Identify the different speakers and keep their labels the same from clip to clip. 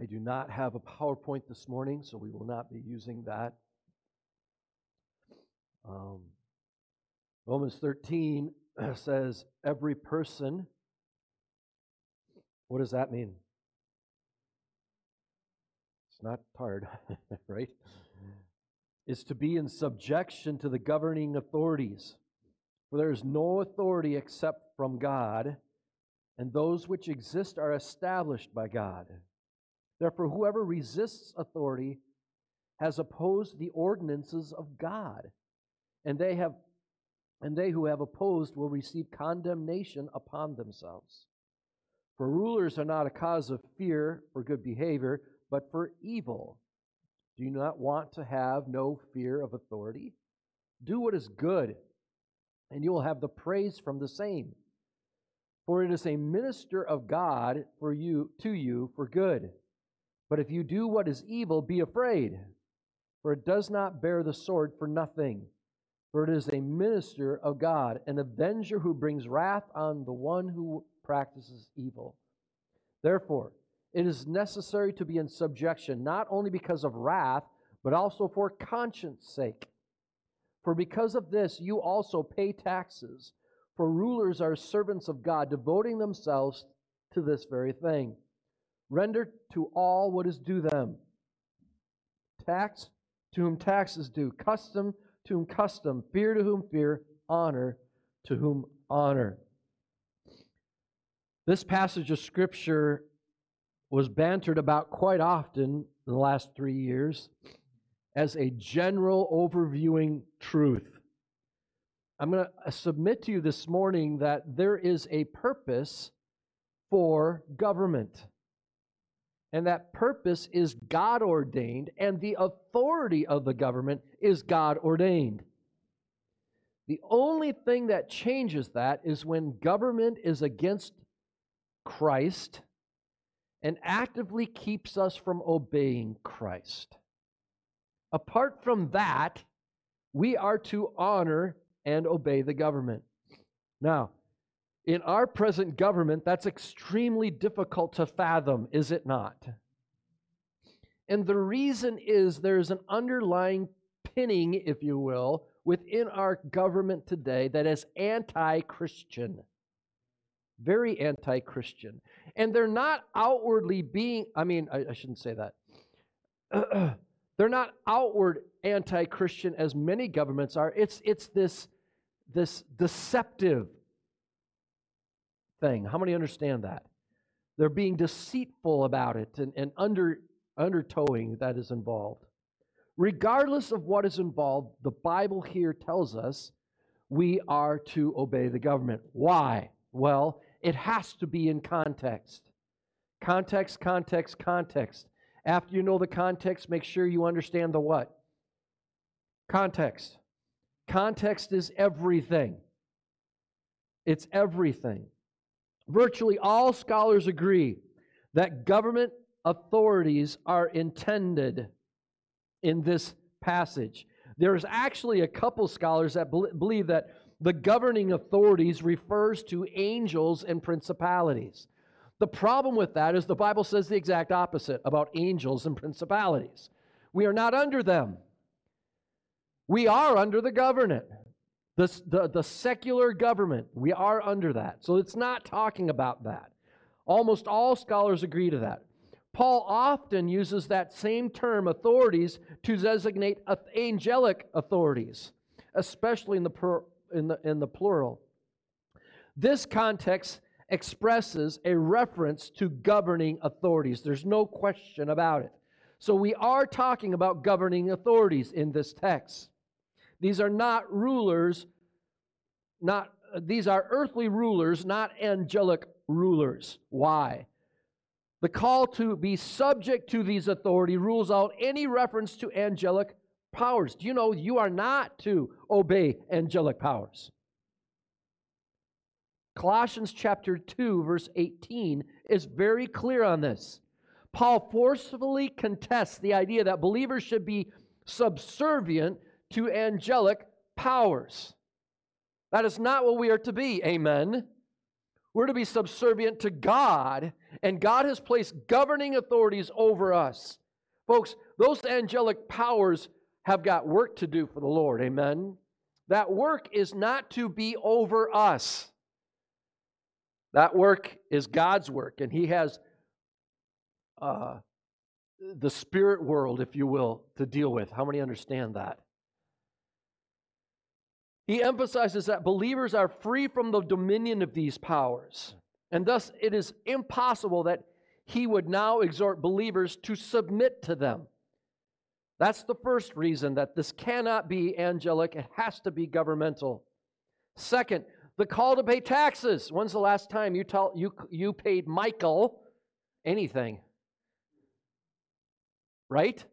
Speaker 1: I do not have a PowerPoint this morning, so we will not be using that. Um, Romans 13 says, Every person, what does that mean? It's not hard, right? Is to be in subjection to the governing authorities. For there is no authority except from God, and those which exist are established by God. Therefore, whoever resists authority has opposed the ordinances of God, and they have and they who have opposed will receive condemnation upon themselves. For rulers are not a cause of fear for good behavior, but for evil. Do you not want to have no fear of authority? Do what is good, and you will have the praise from the same. For it is a minister of God for you to you for good. But if you do what is evil, be afraid, for it does not bear the sword for nothing. For it is a minister of God, an avenger who brings wrath on the one who practices evil. Therefore, it is necessary to be in subjection, not only because of wrath, but also for conscience sake. For because of this, you also pay taxes. For rulers are servants of God, devoting themselves to this very thing. Render to all what is due them. Tax to whom tax is due, custom to whom custom, fear to whom fear, honor to whom honor. This passage of Scripture was bantered about quite often in the last three years as a general overviewing truth. I'm going to uh, submit to you this morning that there is a purpose for government. And that purpose is God ordained, and the authority of the government is God ordained. The only thing that changes that is when government is against Christ and actively keeps us from obeying Christ. Apart from that, we are to honor and obey the government. Now, in our present government, that's extremely difficult to fathom, is it not? And the reason is there's an underlying pinning, if you will, within our government today that is anti Christian. Very anti Christian. And they're not outwardly being, I mean, I, I shouldn't say that. they're not outward anti Christian as many governments are. It's, it's this, this deceptive thing. How many understand that? They're being deceitful about it and, and under, undertowing that is involved. Regardless of what is involved, the Bible here tells us we are to obey the government. Why? Well, it has to be in context. Context, context, context. After you know the context, make sure you understand the what? Context. Context is everything. It's everything. Virtually all scholars agree that government authorities are intended in this passage. There's actually a couple scholars that believe that the governing authorities refers to angels and principalities. The problem with that is the Bible says the exact opposite about angels and principalities. We are not under them. We are under the government. The, the, the secular government, we are under that. So it's not talking about that. Almost all scholars agree to that. Paul often uses that same term, authorities, to designate angelic authorities, especially in the, in the, in the plural. This context expresses a reference to governing authorities. There's no question about it. So we are talking about governing authorities in this text. These are not rulers, not these are earthly rulers, not angelic rulers. Why? The call to be subject to these authority rules out any reference to angelic powers. Do you know you are not to obey angelic powers? Colossians chapter 2 verse 18 is very clear on this. Paul forcefully contests the idea that believers should be subservient to angelic powers. That is not what we are to be. Amen. We're to be subservient to God, and God has placed governing authorities over us. Folks, those angelic powers have got work to do for the Lord. Amen. That work is not to be over us. That work is God's work, and He has uh, the spirit world, if you will, to deal with. How many understand that? He emphasizes that believers are free from the dominion of these powers, and thus it is impossible that he would now exhort believers to submit to them. That's the first reason that this cannot be angelic, it has to be governmental. Second, the call to pay taxes. When's the last time you, tell, you, you paid Michael anything? Right?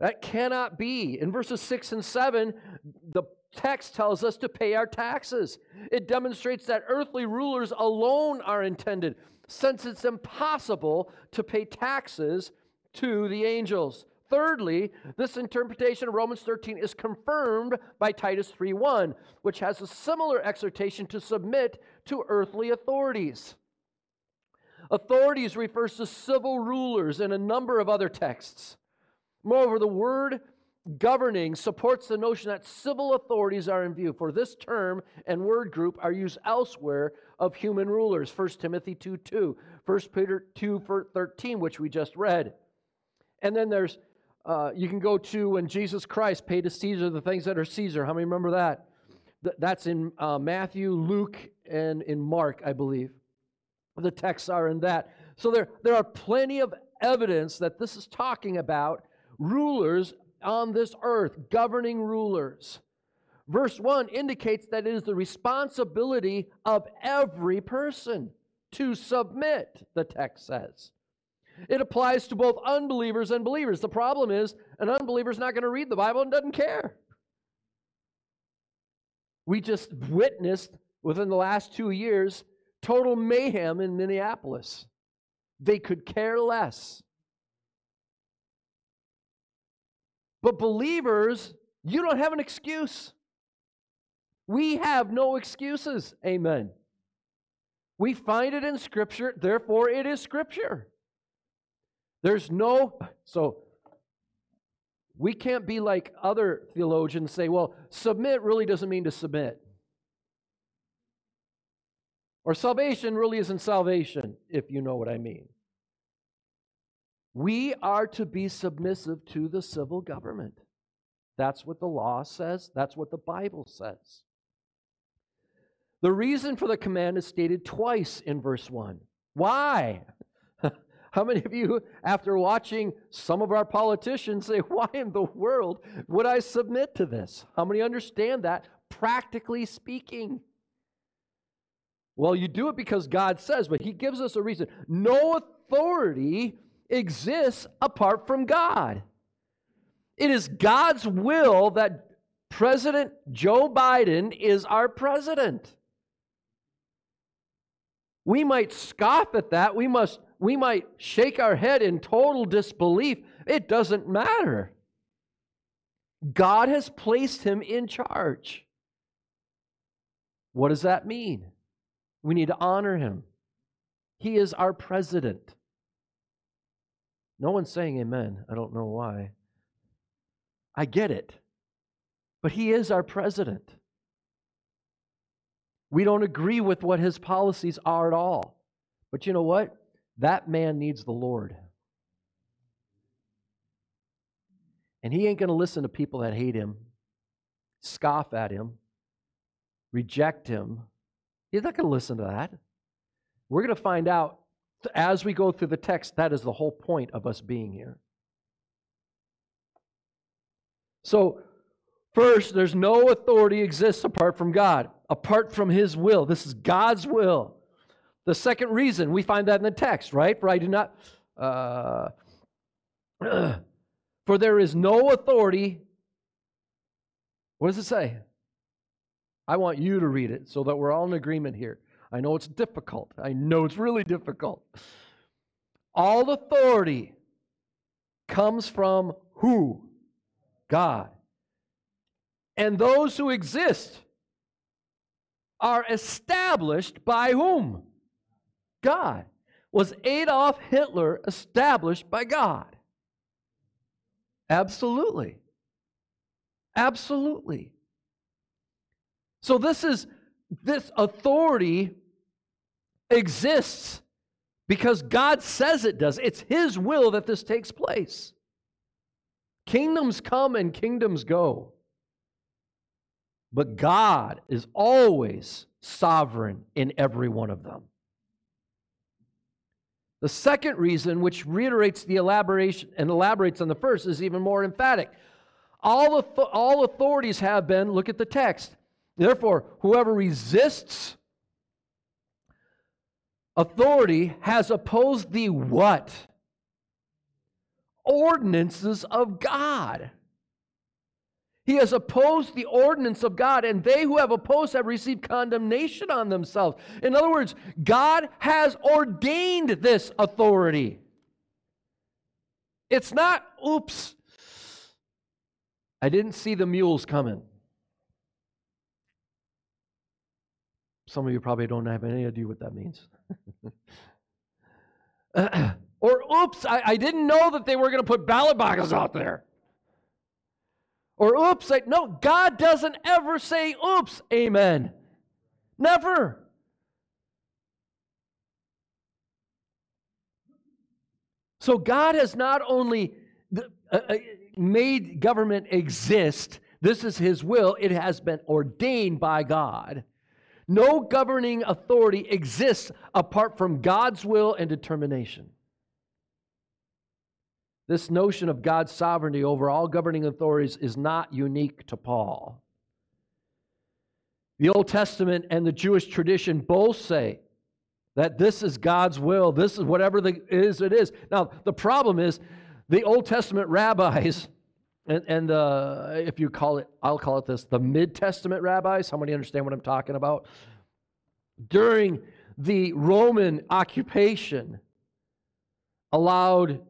Speaker 1: That cannot be. In verses 6 and 7, the text tells us to pay our taxes. It demonstrates that earthly rulers alone are intended, since it's impossible to pay taxes to the angels. Thirdly, this interpretation of Romans 13 is confirmed by Titus 3:1, which has a similar exhortation to submit to earthly authorities. Authorities refers to civil rulers in a number of other texts. Moreover, the word governing supports the notion that civil authorities are in view, for this term and word group are used elsewhere of human rulers. 1 Timothy 2 2, 1 Peter 2 13, which we just read. And then there's, uh, you can go to when Jesus Christ paid to Caesar the things that are Caesar. How many remember that? That's in uh, Matthew, Luke, and in Mark, I believe. The texts are in that. So there, there are plenty of evidence that this is talking about rulers on this earth, governing rulers. Verse 1 indicates that it is the responsibility of every person to submit, the text says. It applies to both unbelievers and believers. The problem is, an unbeliever is not going to read the Bible and doesn't care. We just witnessed within the last two years total mayhem in Minneapolis. They could care less. But believers, you don't have an excuse. We have no excuses. Amen. We find it in Scripture, therefore, it is Scripture. There's no, so we can't be like other theologians say, well, submit really doesn't mean to submit. Or salvation really isn't salvation, if you know what I mean. We are to be submissive to the civil government. That's what the law says, that's what the Bible says. The reason for the command is stated twice in verse 1. Why? How many of you, after watching some of our politicians, say, Why in the world would I submit to this? How many understand that, practically speaking? Well, you do it because God says, but He gives us a reason. No authority exists apart from God. It is God's will that President Joe Biden is our president. We might scoff at that. We must we might shake our head in total disbelief. It doesn't matter. God has placed him in charge. What does that mean? We need to honor him. He is our president. No one's saying amen. I don't know why. I get it. But he is our president. We don't agree with what his policies are at all. But you know what? That man needs the Lord. And he ain't going to listen to people that hate him, scoff at him, reject him. He's not going to listen to that. We're going to find out as we go through the text, that is the whole point of us being here. So, first, there's no authority exists apart from God, apart from His will. This is God's will. The second reason, we find that in the text, right? For I do not, uh, for there is no authority. What does it say? I want you to read it so that we're all in agreement here. I know it's difficult. I know it's really difficult. All authority comes from who? God. And those who exist are established by whom? God. Was Adolf Hitler established by God? Absolutely. Absolutely. So this is this authority exists because God says it does. It's his will that this takes place. Kingdoms come and kingdoms go. But God is always sovereign in every one of them. The second reason, which reiterates the elaboration and elaborates on the first, is even more emphatic. All, all authorities have been, look at the text. Therefore, whoever resists authority has opposed the what? Ordinances of God. He has opposed the ordinance of God, and they who have opposed have received condemnation on themselves. In other words, God has ordained this authority. It's not, oops, I didn't see the mules coming. Some of you probably don't have any idea what that means. or, oops, I, I didn't know that they were going to put ballot boxes out there. Or oops, like, no, God doesn't ever say oops, amen. Never. So God has not only uh, uh, made government exist, this is his will, it has been ordained by God. No governing authority exists apart from God's will and determination. This notion of God's sovereignty over all governing authorities is not unique to Paul. The Old Testament and the Jewish tradition both say that this is God's will. This is whatever the is, it is. Now, the problem is the Old Testament rabbis, and, and uh, if you call it, I'll call it this, the Mid Testament rabbis. Many understand what I'm talking about? During the Roman occupation, allowed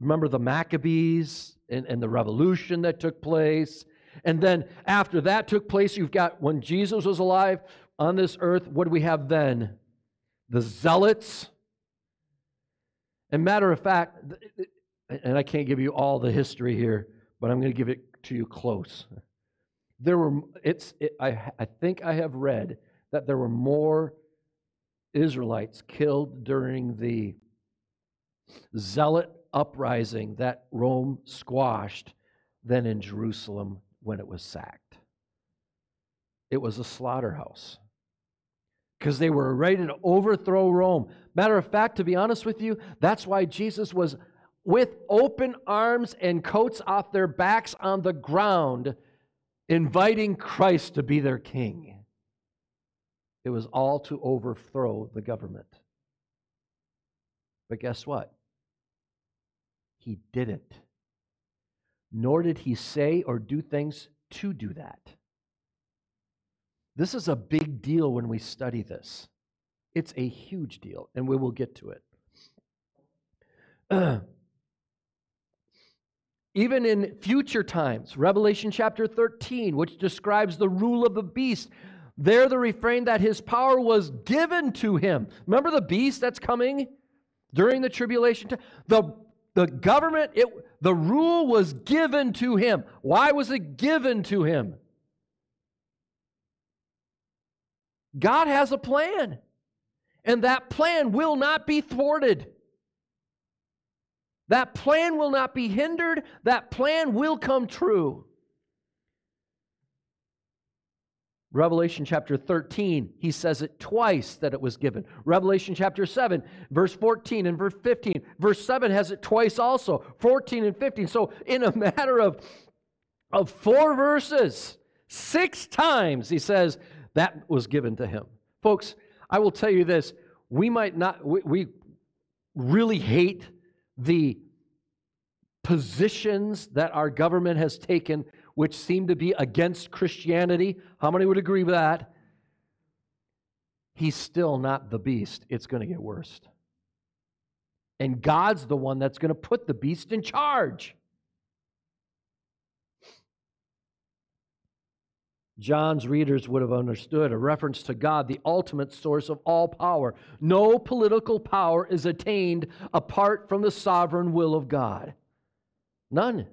Speaker 1: Remember the Maccabees and, and the revolution that took place? And then after that took place, you've got when Jesus was alive on this earth, what do we have then? The zealots. And matter of fact, and I can't give you all the history here, but I'm going to give it to you close. There were, it's, it, I, I think I have read that there were more Israelites killed during the zealot uprising that Rome squashed than in Jerusalem when it was sacked. It was a slaughterhouse because they were ready to overthrow Rome. Matter of fact, to be honest with you, that's why Jesus was with open arms and coats off their backs on the ground, inviting Christ to be their king. It was all to overthrow the government. But guess what? He didn't. Nor did he say or do things to do that. This is a big deal when we study this. It's a huge deal, and we will get to it. Even in future times, Revelation chapter 13, which describes the rule of the beast, there the refrain that his power was given to him. Remember the beast that's coming during the tribulation? Time? The the government, it, the rule was given to him. Why was it given to him? God has a plan, and that plan will not be thwarted. That plan will not be hindered. That plan will come true. Revelation chapter 13, he says it twice that it was given. Revelation chapter 7, verse 14 and verse 15. Verse 7 has it twice also, 14 and 15. So, in a matter of, of four verses, six times he says that was given to him. Folks, I will tell you this we might not, we, we really hate the positions that our government has taken which seem to be against Christianity. How many would agree with that? He's still not the beast. It's going to get worse. And God's the one that's going to put the beast in charge. John's readers would have understood a reference to God, the ultimate source of all power. No political power is attained apart from the sovereign will of God. None.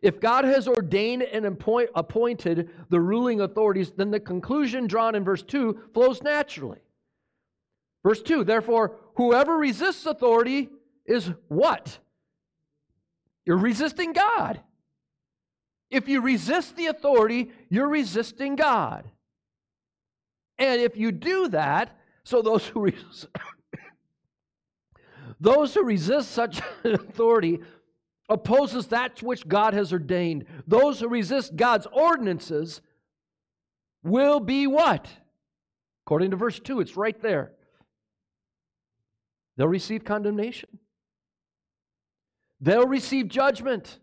Speaker 1: If God has ordained and appoint, appointed the ruling authorities, then the conclusion drawn in verse 2 flows naturally. Verse 2 Therefore, whoever resists authority is what? You're resisting God. If you resist the authority, you're resisting God. And if you do that, so those who resist, those who resist such authority opposes that which God has ordained. Those who resist God's ordinances will be what? According to verse 2, it's right there. They'll receive condemnation. They'll receive judgment.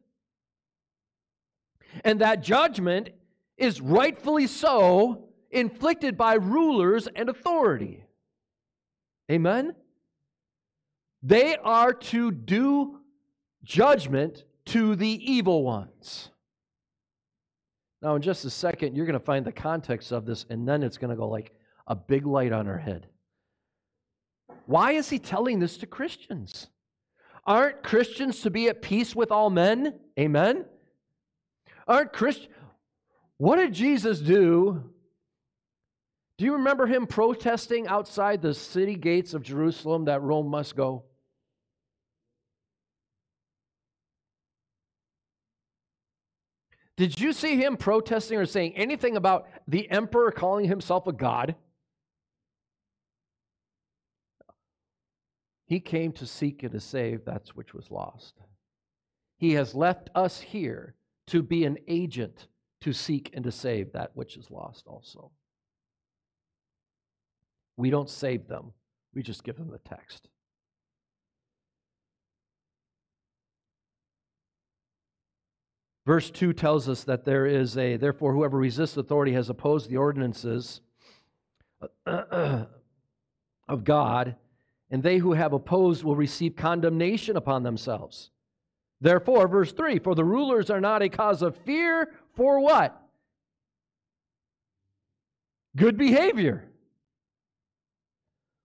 Speaker 1: And that judgment is rightfully so inflicted by rulers and authority. Amen? They are to do judgment to the evil ones. Now, in just a second, you're going to find the context of this, and then it's going to go like a big light on our head. Why is he telling this to Christians? Aren't Christians to be at peace with all men? Amen? Aren't Christians. What did Jesus do? Do you remember him protesting outside the city gates of Jerusalem that Rome must go? Did you see him protesting or saying anything about the emperor calling himself a god? He came to seek and to save that which was lost. He has left us here to be an agent to seek and to save that which is lost also. We don't save them, we just give them the text. Verse 2 tells us that there is a, therefore, whoever resists authority has opposed the ordinances of God, and they who have opposed will receive condemnation upon themselves. Therefore, verse 3 For the rulers are not a cause of fear for what? Good behavior.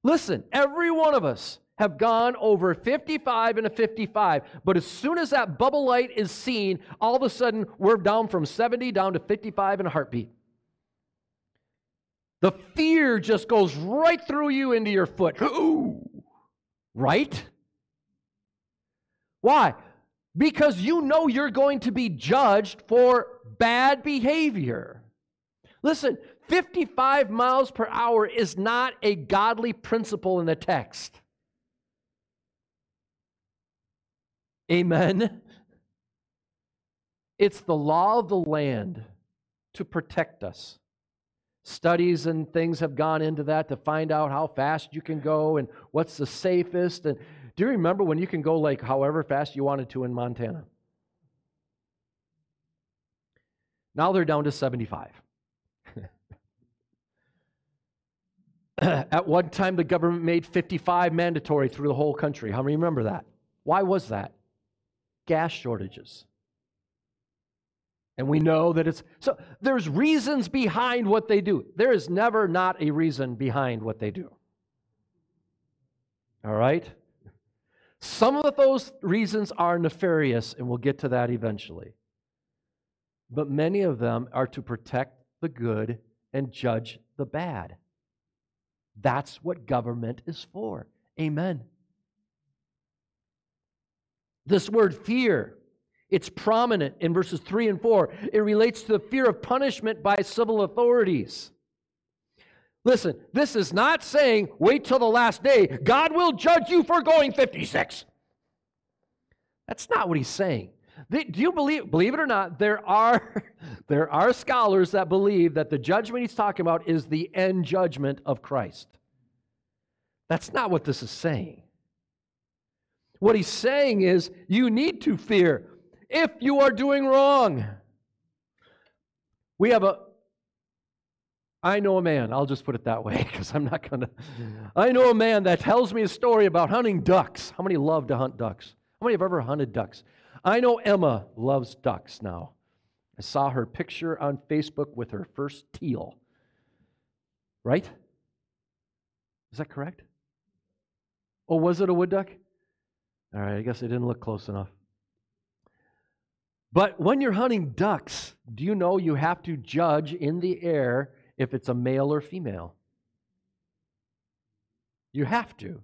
Speaker 1: Listen, every one of us have gone over 55 and a 55. But as soon as that bubble light is seen, all of a sudden we're down from 70 down to 55 in a heartbeat. The fear just goes right through you into your foot. Ooh, right? Why? Because you know you're going to be judged for bad behavior. Listen, 55 miles per hour is not a godly principle in the text. Amen. It's the law of the land to protect us. Studies and things have gone into that to find out how fast you can go and what's the safest. And do you remember when you can go like however fast you wanted to in Montana? Now they're down to 75. At one time, the government made 55 mandatory through the whole country. How many remember that? Why was that? gas shortages. And we know that it's so there's reasons behind what they do. There is never not a reason behind what they do. All right? Some of those reasons are nefarious, and we'll get to that eventually. But many of them are to protect the good and judge the bad. That's what government is for. Amen. This word fear, it's prominent in verses 3 and 4. It relates to the fear of punishment by civil authorities. Listen, this is not saying wait till the last day. God will judge you for going 56. That's not what he's saying. Do you believe believe it or not there are there are scholars that believe that the judgment he's talking about is the end judgment of Christ. That's not what this is saying. What he's saying is, you need to fear if you are doing wrong. We have a, I know a man, I'll just put it that way because I'm not going to. I know a man that tells me a story about hunting ducks. How many love to hunt ducks? How many have ever hunted ducks? I know Emma loves ducks now. I saw her picture on Facebook with her first teal. Right? Is that correct? Oh, was it a wood duck? All right, I guess I didn't look close enough. But when you're hunting ducks, do you know you have to judge in the air if it's a male or female? You have to.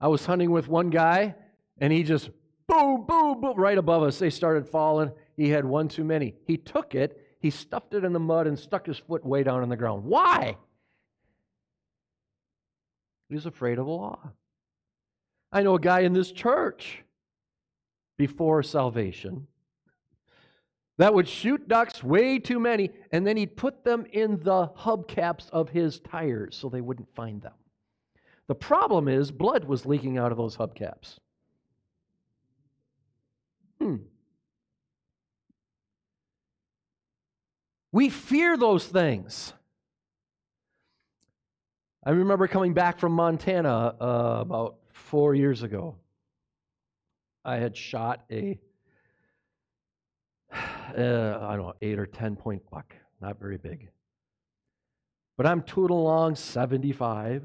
Speaker 1: I was hunting with one guy, and he just boom, boom, boom, right above us. They started falling. He had one too many. He took it, he stuffed it in the mud, and stuck his foot way down in the ground. Why? He was afraid of the law. I know a guy in this church before salvation that would shoot ducks way too many, and then he'd put them in the hubcaps of his tires so they wouldn't find them. The problem is, blood was leaking out of those hubcaps. Hmm. We fear those things. I remember coming back from Montana uh, about four years ago. I had shot a, uh, I don't know, eight or 10 point buck, not very big. But I'm tooting along 75,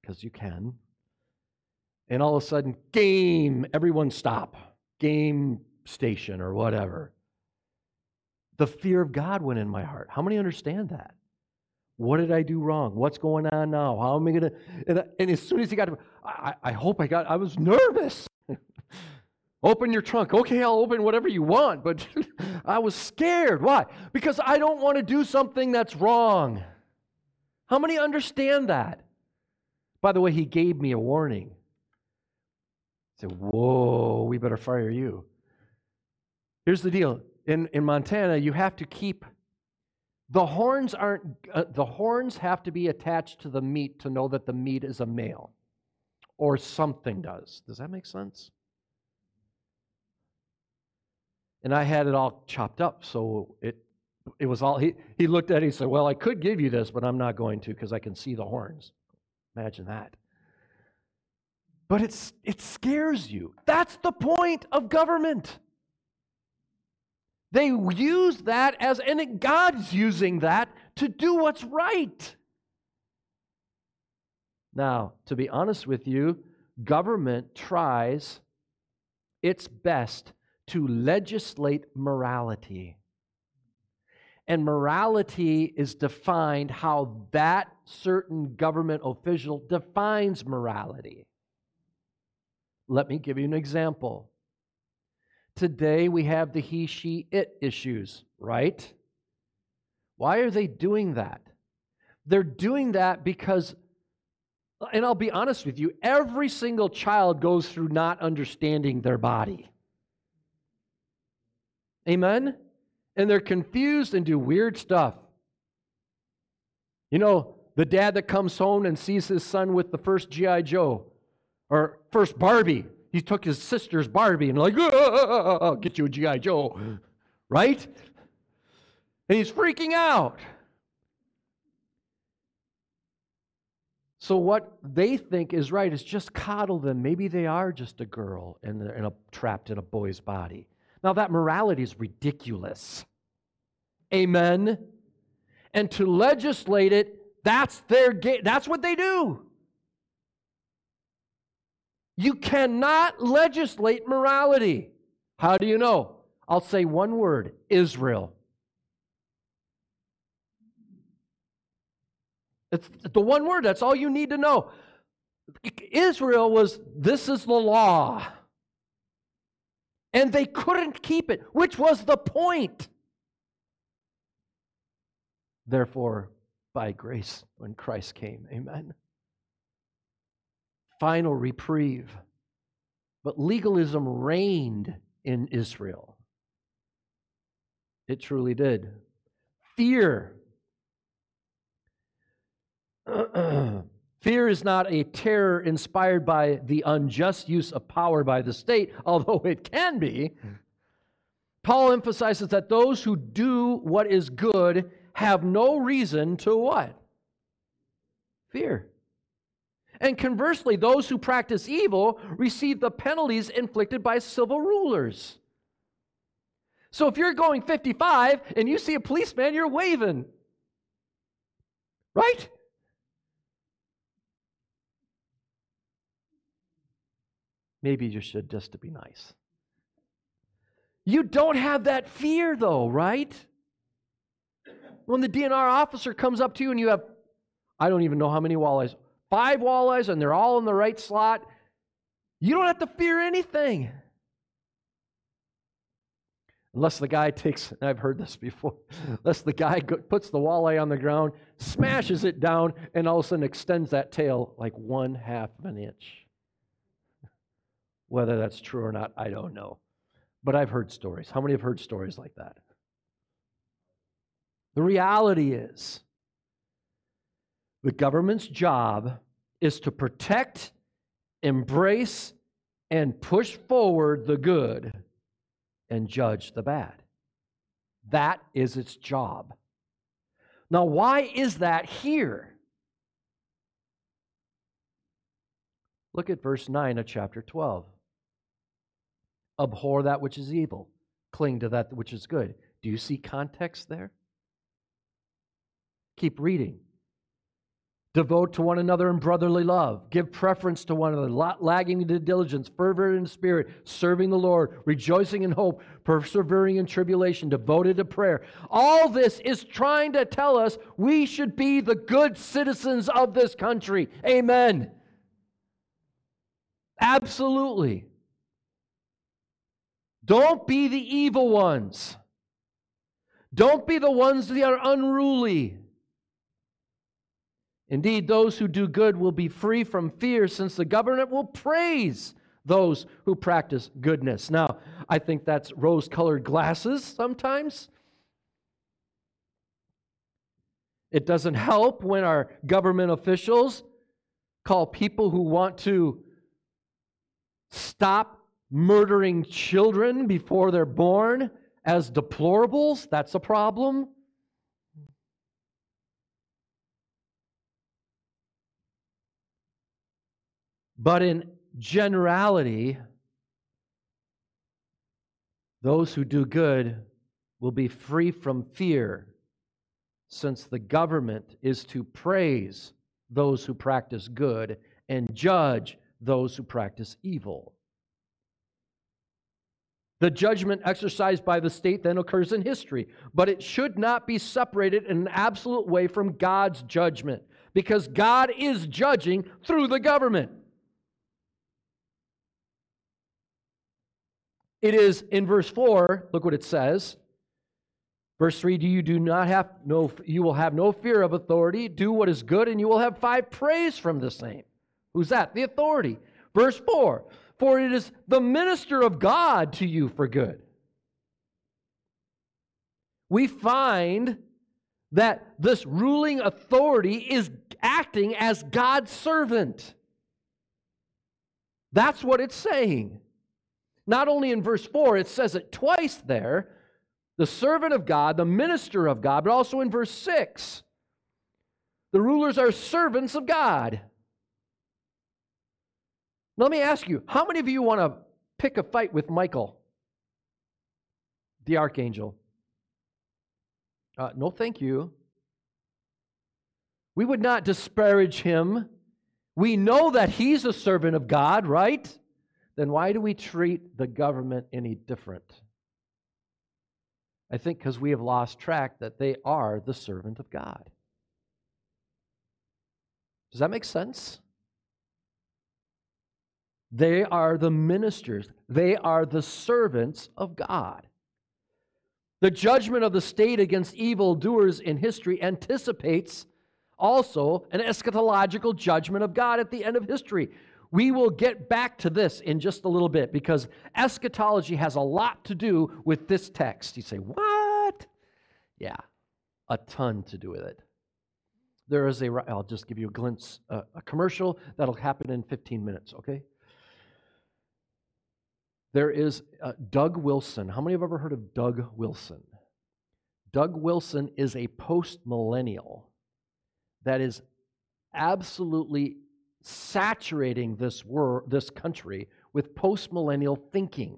Speaker 1: because you can. And all of a sudden, game, everyone stop, game station or whatever. The fear of God went in my heart. How many understand that? What did I do wrong? What's going on now? How am I going to? And, as soon as he got, I, I hope I got, I was nervous. open your trunk. Okay, I'll open whatever you want, but I was scared. Why? Because I don't want to do something that's wrong. How many understand that? By the way, he gave me a warning. I said, Whoa, we better fire you. Here's the deal in, in Montana, you have to keep the horns aren't uh, the horns have to be attached to the meat to know that the meat is a male or something does. Does that make sense? And I had it all chopped up, so it it was all he he looked at it, he said, Well, I could give you this, but I'm not going to because I can see the horns. Imagine that. But it's it scares you. That's the point of government. They use that as, and God's using that to do what's right. Now, to be honest with you, government tries its best to legislate morality. And morality is defined how that certain government official defines morality. Let me give you an example. Today we have the he, she, it issues, right? Why are they doing that? They're doing that because, and I'll be honest with you, every single child goes through not understanding their body. Amen? And they're confused and do weird stuff. You know, the dad that comes home and sees his son with the first G.I. Joe or first Barbie he took his sister's Barbie and like, oh, get you a G.I. Joe, right? And he's freaking out. So what they think is right is just coddle them. Maybe they are just a girl and they're in a, trapped in a boy's body. Now that morality is ridiculous. Amen. And to legislate it, that's their ga- that's what they do. You cannot legislate morality. How do you know? I'll say one word Israel. It's the one word, that's all you need to know. Israel was, this is the law. And they couldn't keep it, which was the point. Therefore, by grace, when Christ came, amen final reprieve. But legalism reigned in Israel. It truly did. Fear. Fear is not a terror inspired by the unjust use of power by the state, although it can be. Paul emphasizes that those who do what is good have no reason to what? Fear. And conversely, those who practice evil receive the penalties inflicted by civil rulers. So if you're going 55 and you see a policeman, you're waving. Right? Maybe you should just to be nice. You don't have that fear, though, right? When the DNR officer comes up to you and you have, I don't even know how many walleyes, five walleyes, and they're all in the right slot, you don't have to fear anything. Unless the guy takes, I've heard this before, unless the guy puts the walleye on the ground, smashes it down, and all of a sudden extends that tail like one half of an inch. Whether that's true or not, I don't know. But I've heard stories. How many have heard stories like that? The reality is, the government's job is to protect, embrace, and push forward the good and judge the bad. That is its job. Now, why is that here? Look at verse 9 of chapter 12. Abhor that which is evil, cling to that which is good. Do you see context there? Keep reading. Devote to one another in brotherly love. Give preference to one another, lagging into diligence, fervent in spirit, serving the Lord, rejoicing in hope, persevering in tribulation, devoted to prayer. All this is trying to tell us we should be the good citizens of this country. Amen. Absolutely. Don't be the evil ones. Don't be the ones that are unruly. Indeed, those who do good will be free from fear, since the government will praise those who practice goodness. Now, I think that's rose colored glasses sometimes. It doesn't help when our government officials call people who want to stop murdering children before they're born as deplorables. That's a problem. But in generality, those who do good will be free from fear, since the government is to praise those who practice good and judge those who practice evil. The judgment exercised by the state then occurs in history, but it should not be separated in an absolute way from God's judgment, because God is judging through the government. It is in verse 4, look what it says. Verse 3, do you do not have no you will have no fear of authority, do what is good, and you will have five praise from the same. Who's that? The authority. Verse 4, for it is the minister of God to you for good. We find that this ruling authority is acting as God's servant. That's what it's saying. Not only in verse 4, it says it twice there the servant of God, the minister of God, but also in verse 6. The rulers are servants of God. Let me ask you how many of you want to pick a fight with Michael, the archangel? Uh, no, thank you. We would not disparage him. We know that he's a servant of God, right? then why do we treat the government any different? I think because we have lost track that they are the servant of God. Does that make sense? They are the ministers, they are the servants of God. The judgment of the state against evildoers in history anticipates also an eschatological judgment of God at the end of history. We will get back to this in just a little bit because eschatology has a lot to do with this text. You say, What? Yeah, a ton to do with it. There is a, I'll just give you a glimpse, uh, a commercial that'll happen in 15 minutes, okay? There is uh, Doug Wilson. How many have ever heard of Doug Wilson? Doug Wilson is a post millennial that is absolutely saturating this world, this country with postmillennial thinking.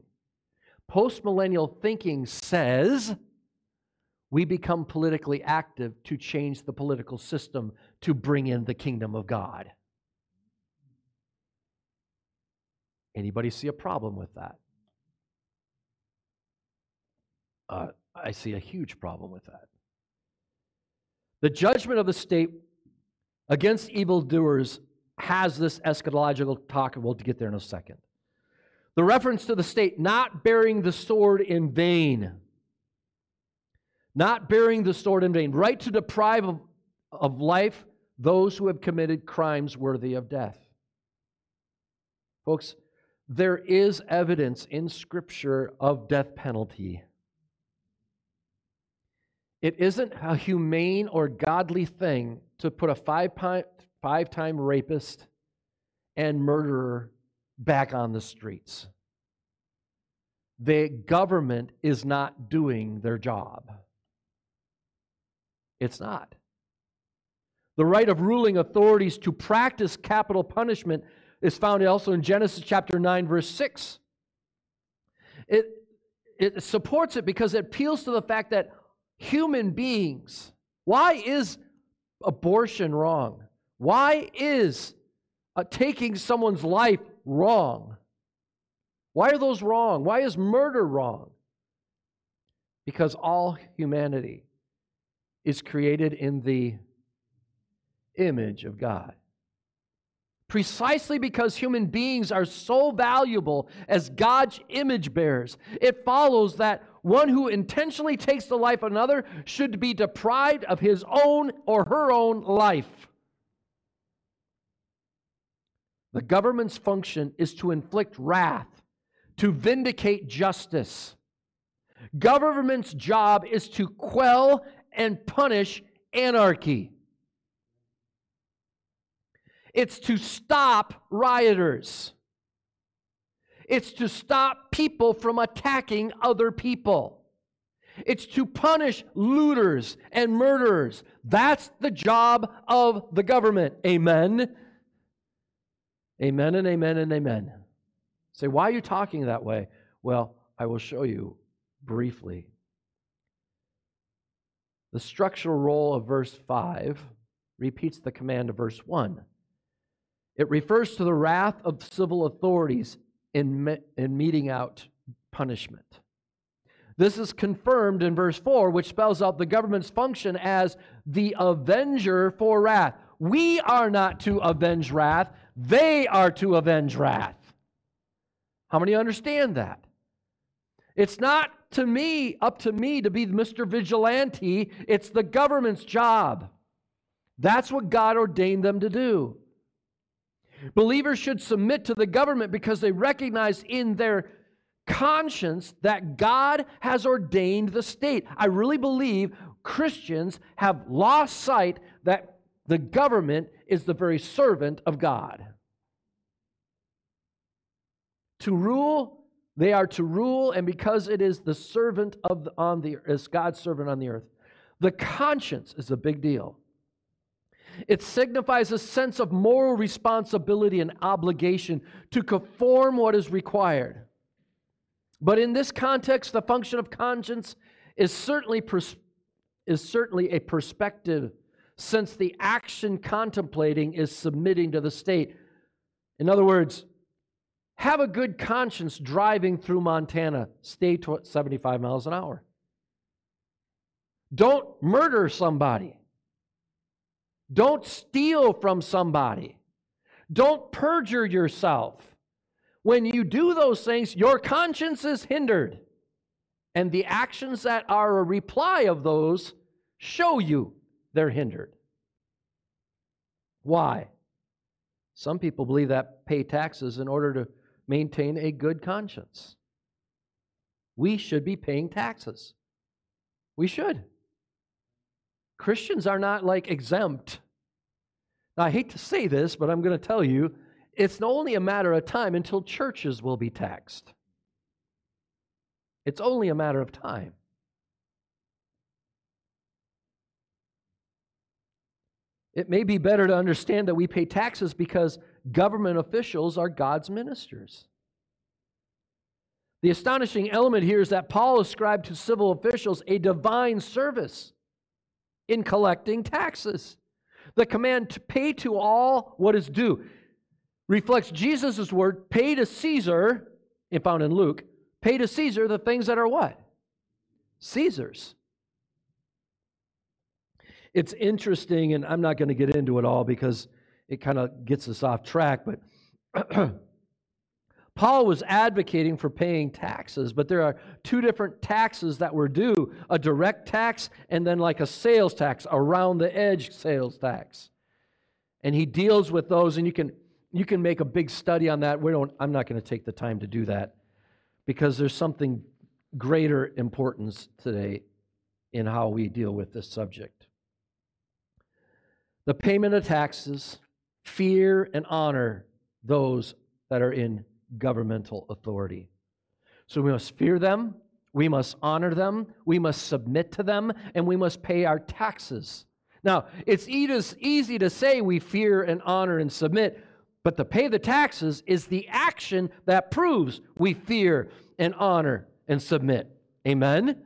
Speaker 1: Postmillennial thinking says we become politically active to change the political system to bring in the kingdom of God. Anybody see a problem with that? Uh, I see a huge problem with that. The judgment of the state against evildoers has this eschatological talk, and we'll get there in a second. The reference to the state not bearing the sword in vain. Not bearing the sword in vain. Right to deprive of, of life those who have committed crimes worthy of death. Folks, there is evidence in Scripture of death penalty. It isn't a humane or godly thing to put a five, time rapist and murderer back on the streets. The government is not doing their job. It's not. The right of ruling authorities to practice capital punishment is found also in Genesis chapter 9, verse 6. It, it supports it because it appeals to the fact that human beings, why is abortion wrong? Why is uh, taking someone's life wrong? Why are those wrong? Why is murder wrong? Because all humanity is created in the image of God. Precisely because human beings are so valuable as God's image bearers, it follows that one who intentionally takes the life of another should be deprived of his own or her own life. The government's function is to inflict wrath, to vindicate justice. Government's job is to quell and punish anarchy. It's to stop rioters. It's to stop people from attacking other people. It's to punish looters and murderers. That's the job of the government. Amen. Amen and amen and amen. Say, why are you talking that way? Well, I will show you briefly. The structural role of verse 5 repeats the command of verse 1. It refers to the wrath of civil authorities in, me- in meting out punishment. This is confirmed in verse 4, which spells out the government's function as the avenger for wrath. We are not to avenge wrath, they are to avenge wrath. How many understand that? It's not to me, up to me to be Mr. Vigilante, it's the government's job. That's what God ordained them to do. Believers should submit to the government because they recognize in their conscience that God has ordained the state. I really believe Christians have lost sight that the government is the very servant of God. To rule, they are to rule, and because it is the servant of the, on the is God's servant on the earth, the conscience is a big deal. It signifies a sense of moral responsibility and obligation to conform what is required. But in this context, the function of conscience is certainly, pers- is certainly a perspective since the action contemplating is submitting to the state. In other words, have a good conscience driving through Montana. Stay to 75 miles an hour. Don't murder somebody. Don't steal from somebody. Don't perjure yourself. When you do those things, your conscience is hindered. And the actions that are a reply of those show you they're hindered. Why? Some people believe that pay taxes in order to maintain a good conscience. We should be paying taxes. We should. Christians are not like exempt. Now, I hate to say this, but I'm going to tell you it's only a matter of time until churches will be taxed. It's only a matter of time. It may be better to understand that we pay taxes because government officials are God's ministers. The astonishing element here is that Paul ascribed to civil officials a divine service in collecting taxes. The command to pay to all what is due reflects Jesus' word pay to Caesar, found in Luke, pay to Caesar the things that are what? Caesar's. It's interesting, and I'm not going to get into it all because it kind of gets us off track, but Paul was advocating for paying taxes, but there are two different taxes that were due a direct tax and then like a sales tax, around the edge sales tax. And he deals with those, and you can you can make a big study on that. We don't, I'm not going to take the time to do that because there's something greater importance today in how we deal with this subject. The payment of taxes, fear and honor those that are in governmental authority. So we must fear them, we must honor them, we must submit to them, and we must pay our taxes. Now, it's easy to say we fear and honor and submit, but to pay the taxes is the action that proves we fear and honor and submit. Amen?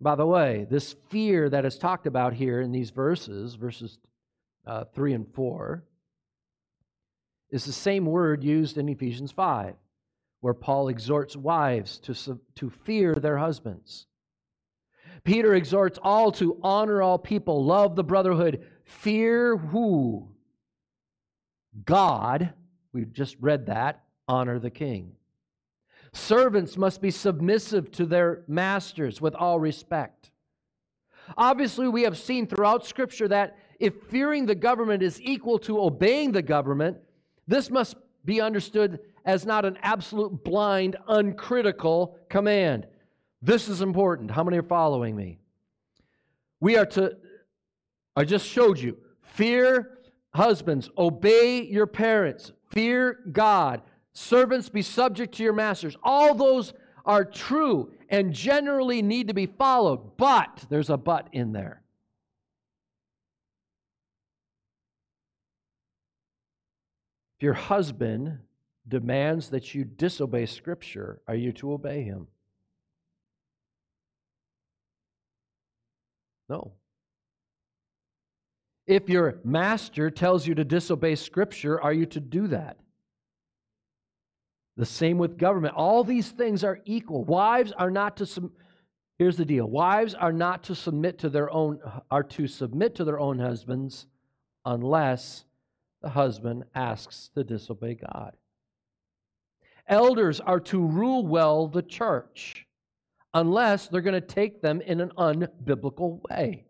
Speaker 1: By the way, this fear that is talked about here in these verses, verses uh, 3 and 4, is the same word used in Ephesians 5, where Paul exhorts wives to, to fear their husbands. Peter exhorts all to honor all people, love the brotherhood, fear who? God. We just read that. Honor the king. Servants must be submissive to their masters with all respect. Obviously, we have seen throughout Scripture that if fearing the government is equal to obeying the government, this must be understood as not an absolute, blind, uncritical command. This is important. How many are following me? We are to, I just showed you, fear husbands, obey your parents, fear God, servants be subject to your masters. All those are true and generally need to be followed, but there's a but in there. Your husband demands that you disobey Scripture, are you to obey him? No. If your master tells you to disobey Scripture, are you to do that? The same with government. All these things are equal. Wives are not to Here's the deal. Wives are not to submit to their own are to submit to their own husbands unless the husband asks to disobey God. Elders are to rule well the church unless they're going to take them in an unbiblical way.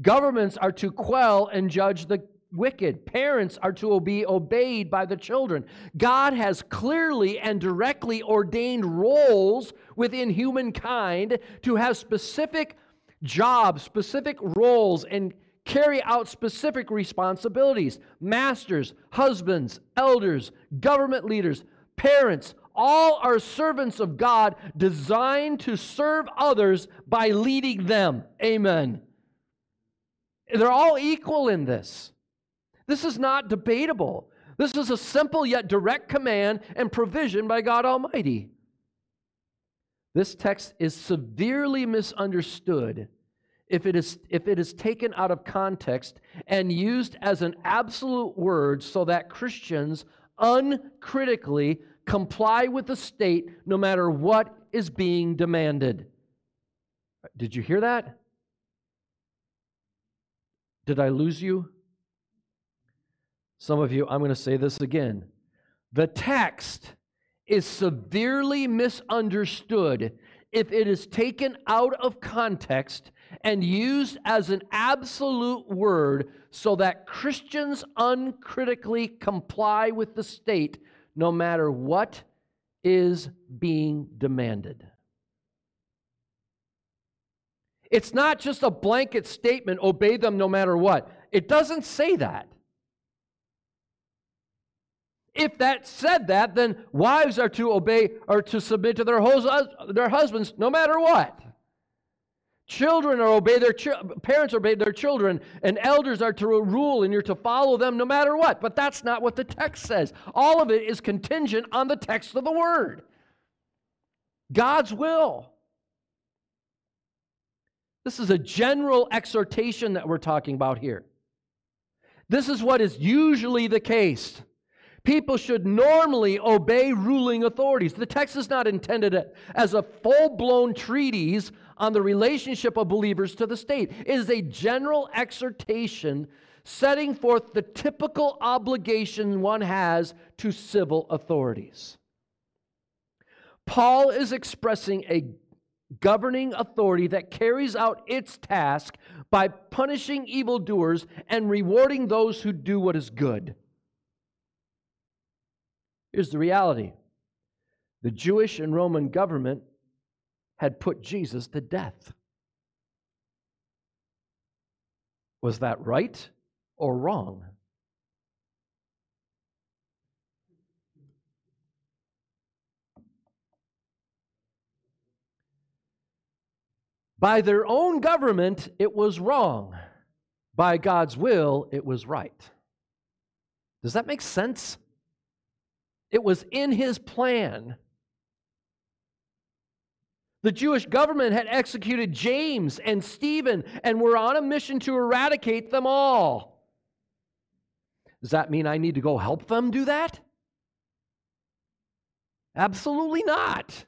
Speaker 1: Governments are to quell and judge the wicked. Parents are to be obeyed by the children. God has clearly and directly ordained roles within humankind to have specific jobs, specific roles, and carry out specific responsibilities. Masters, husbands, elders, government leaders, parents, all are servants of God designed to serve others by leading them. Amen. They're all equal in this. This is not debatable. This is a simple yet direct command and provision by God Almighty. This text is severely misunderstood if it is, if it is taken out of context and used as an absolute word so that Christians uncritically comply with the state no matter what is being demanded. Did you hear that? Did I lose you? Some of you, I'm going to say this again. The text is severely misunderstood if it is taken out of context and used as an absolute word so that Christians uncritically comply with the state no matter what is being demanded. It's not just a blanket statement, obey them no matter what. It doesn't say that. If that said that, then wives are to obey or to submit to their, their husbands no matter what. Children are obey their chi- parents obey their children, and elders are to rule, and you're to follow them no matter what. But that's not what the text says. All of it is contingent on the text of the word. God's will. This is a general exhortation that we're talking about here. This is what is usually the case. People should normally obey ruling authorities. The text is not intended as a full blown treatise on the relationship of believers to the state. It is a general exhortation setting forth the typical obligation one has to civil authorities. Paul is expressing a governing authority that carries out its task by punishing evildoers and rewarding those who do what is good. Here's the reality the Jewish and Roman government had put Jesus to death. Was that right or wrong? By their own government, it was wrong. By God's will, it was right. Does that make sense? It was in his plan the Jewish government had executed James and Stephen and were on a mission to eradicate them all. Does that mean I need to go help them do that? Absolutely not.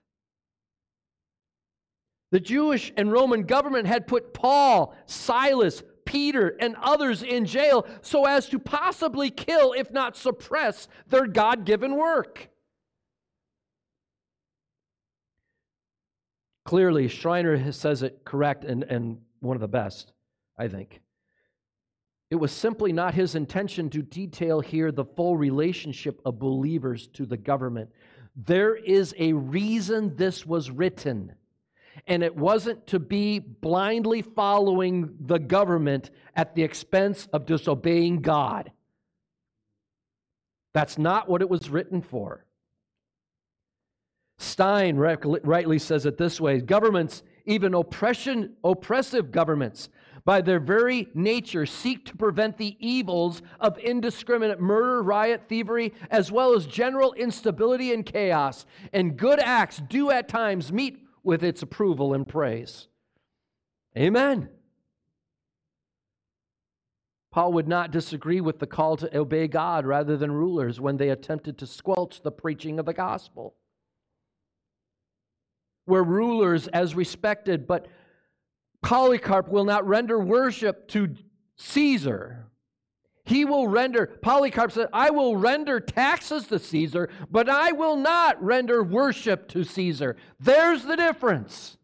Speaker 1: The Jewish and Roman government had put Paul, Silas, Peter, and others in jail so as to possibly kill, if not suppress, their God given work. Clearly, Schreiner says it correct and, and one of the best, I think. It was simply not his intention to detail here the full relationship of believers to the government. There is a reason this was written, and it wasn't to be blindly following the government at the expense of disobeying God. That's not what it was written for. Stein rightly says it this way governments, even oppression, oppressive governments, by their very nature, seek to prevent the evils of indiscriminate murder, riot, thievery, as well as general instability and chaos. And good acts do at times meet with its approval and praise. Amen. Paul would not disagree with the call to obey God rather than rulers when they attempted to squelch the preaching of the gospel were rulers as respected, but Polycarp will not render worship to Caesar. He will render, Polycarp said, I will render taxes to Caesar, but I will not render worship to Caesar. There's the difference.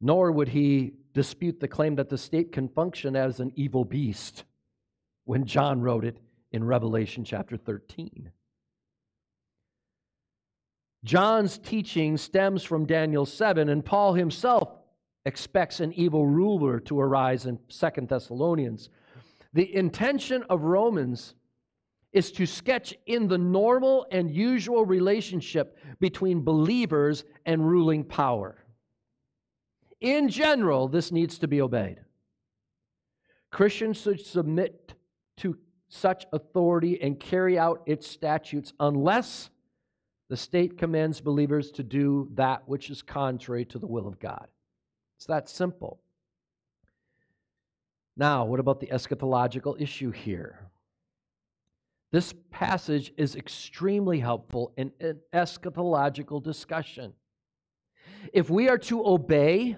Speaker 1: Nor would he dispute the claim that the state can function as an evil beast when John wrote it in Revelation chapter 13. John's teaching stems from Daniel 7, and Paul himself expects an evil ruler to arise in Second Thessalonians. The intention of Romans is to sketch in the normal and usual relationship between believers and ruling power. In general, this needs to be obeyed. Christians should submit to such authority and carry out its statutes unless the state commands believers to do that which is contrary to the will of God. It's that simple. Now, what about the eschatological issue here? This passage is extremely helpful in an eschatological discussion. If we are to obey,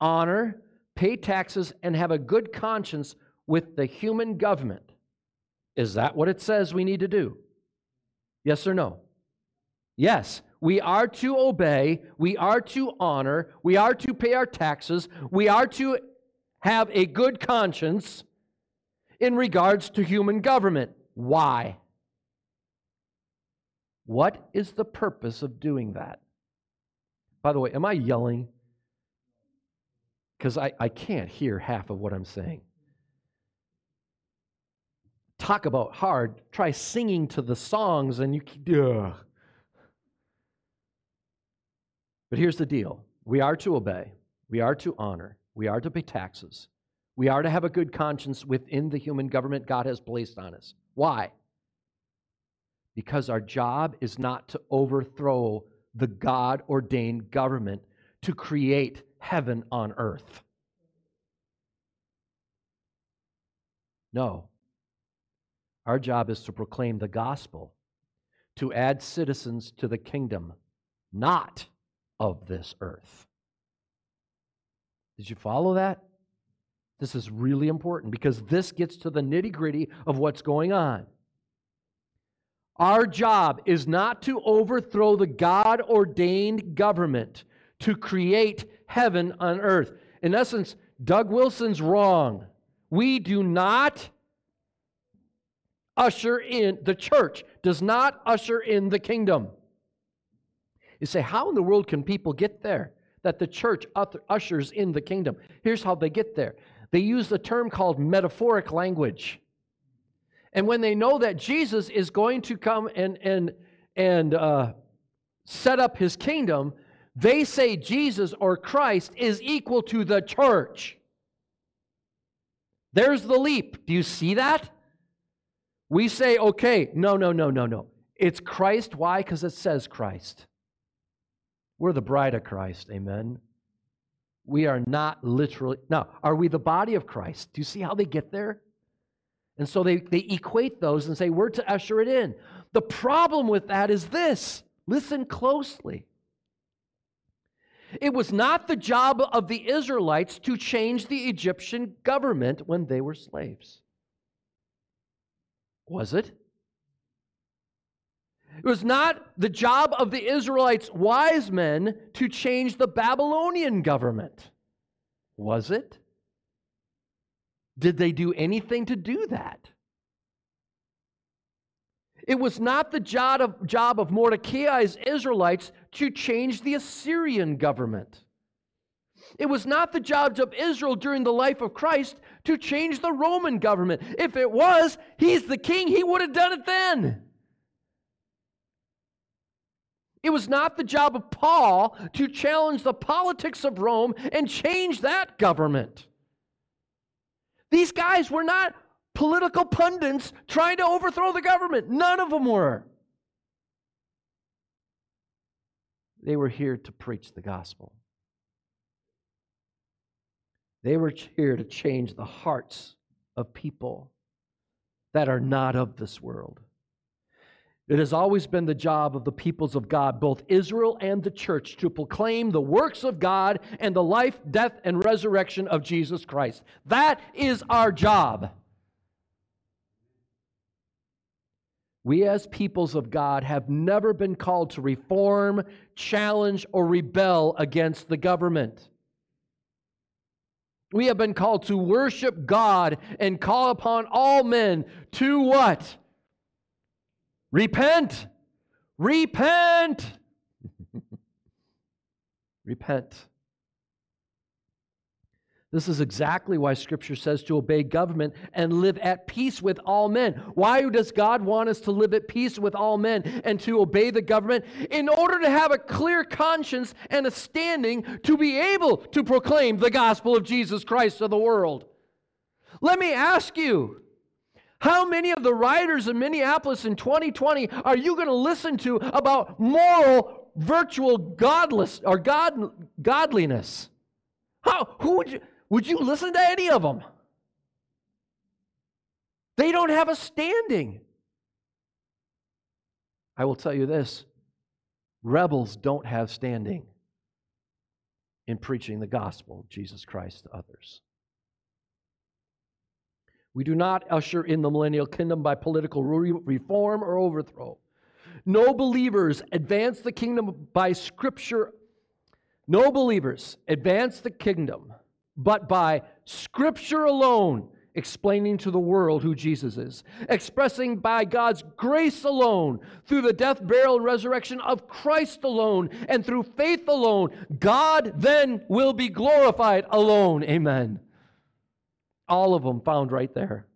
Speaker 1: honor, pay taxes, and have a good conscience with the human government, is that what it says we need to do? Yes or no? Yes, we are to obey, we are to honor, we are to pay our taxes, we are to have a good conscience in regards to human government. Why? What is the purpose of doing that? By the way, am I yelling? Because I, I can't hear half of what I'm saying. Talk about hard. Try singing to the songs and you. Ugh. But here's the deal we are to obey, we are to honor, we are to pay taxes, we are to have a good conscience within the human government God has placed on us. Why? Because our job is not to overthrow the God ordained government to create heaven on earth. No. Our job is to proclaim the gospel, to add citizens to the kingdom, not of this earth. Did you follow that? This is really important because this gets to the nitty gritty of what's going on. Our job is not to overthrow the God ordained government to create heaven on earth. In essence, Doug Wilson's wrong. We do not usher in, the church does not usher in the kingdom. You say, how in the world can people get there? That the church ushers in the kingdom. Here's how they get there they use the term called metaphoric language. And when they know that Jesus is going to come and, and, and uh, set up his kingdom, they say Jesus or Christ is equal to the church. There's the leap. Do you see that? We say, okay, no, no, no, no, no. It's Christ. Why? Because it says Christ. We're the bride of Christ. Amen. We are not literally. Now, are we the body of Christ? Do you see how they get there? And so they, they equate those and say, we're to usher it in. The problem with that is this listen closely. It was not the job of the Israelites to change the Egyptian government when they were slaves. Was it? It was not the job of the Israelites' wise men to change the Babylonian government. Was it? Did they do anything to do that? It was not the job of, job of Mordecai's Israelites to change the Assyrian government. It was not the job of Israel during the life of Christ to change the Roman government. If it was, he's the king, he would have done it then. It was not the job of Paul to challenge the politics of Rome and change that government. These guys were not political pundits trying to overthrow the government. None of them were. They were here to preach the gospel. They were here to change the hearts of people that are not of this world. It has always been the job of the peoples of God, both Israel and the church, to proclaim the works of God and the life, death, and resurrection of Jesus Christ. That is our job. We, as peoples of God, have never been called to reform, challenge, or rebel against the government. We have been called to worship God and call upon all men to what? Repent. Repent. Repent. This is exactly why Scripture says to obey government and live at peace with all men. Why does God want us to live at peace with all men and to obey the government? In order to have a clear conscience and a standing to be able to proclaim the gospel of Jesus Christ to the world. Let me ask you how many of the writers in Minneapolis in 2020 are you going to listen to about moral, virtual godless or god, godliness? How, who would you? Would you listen to any of them? They don't have a standing. I will tell you this rebels don't have standing in preaching the gospel of Jesus Christ to others. We do not usher in the millennial kingdom by political reform or overthrow. No believers advance the kingdom by scripture. No believers advance the kingdom but by Scripture alone, explaining to the world who Jesus is, expressing by God's grace alone, through the death, burial, and resurrection of Christ alone, and through faith alone, God then will be glorified alone. Amen. All of them found right there.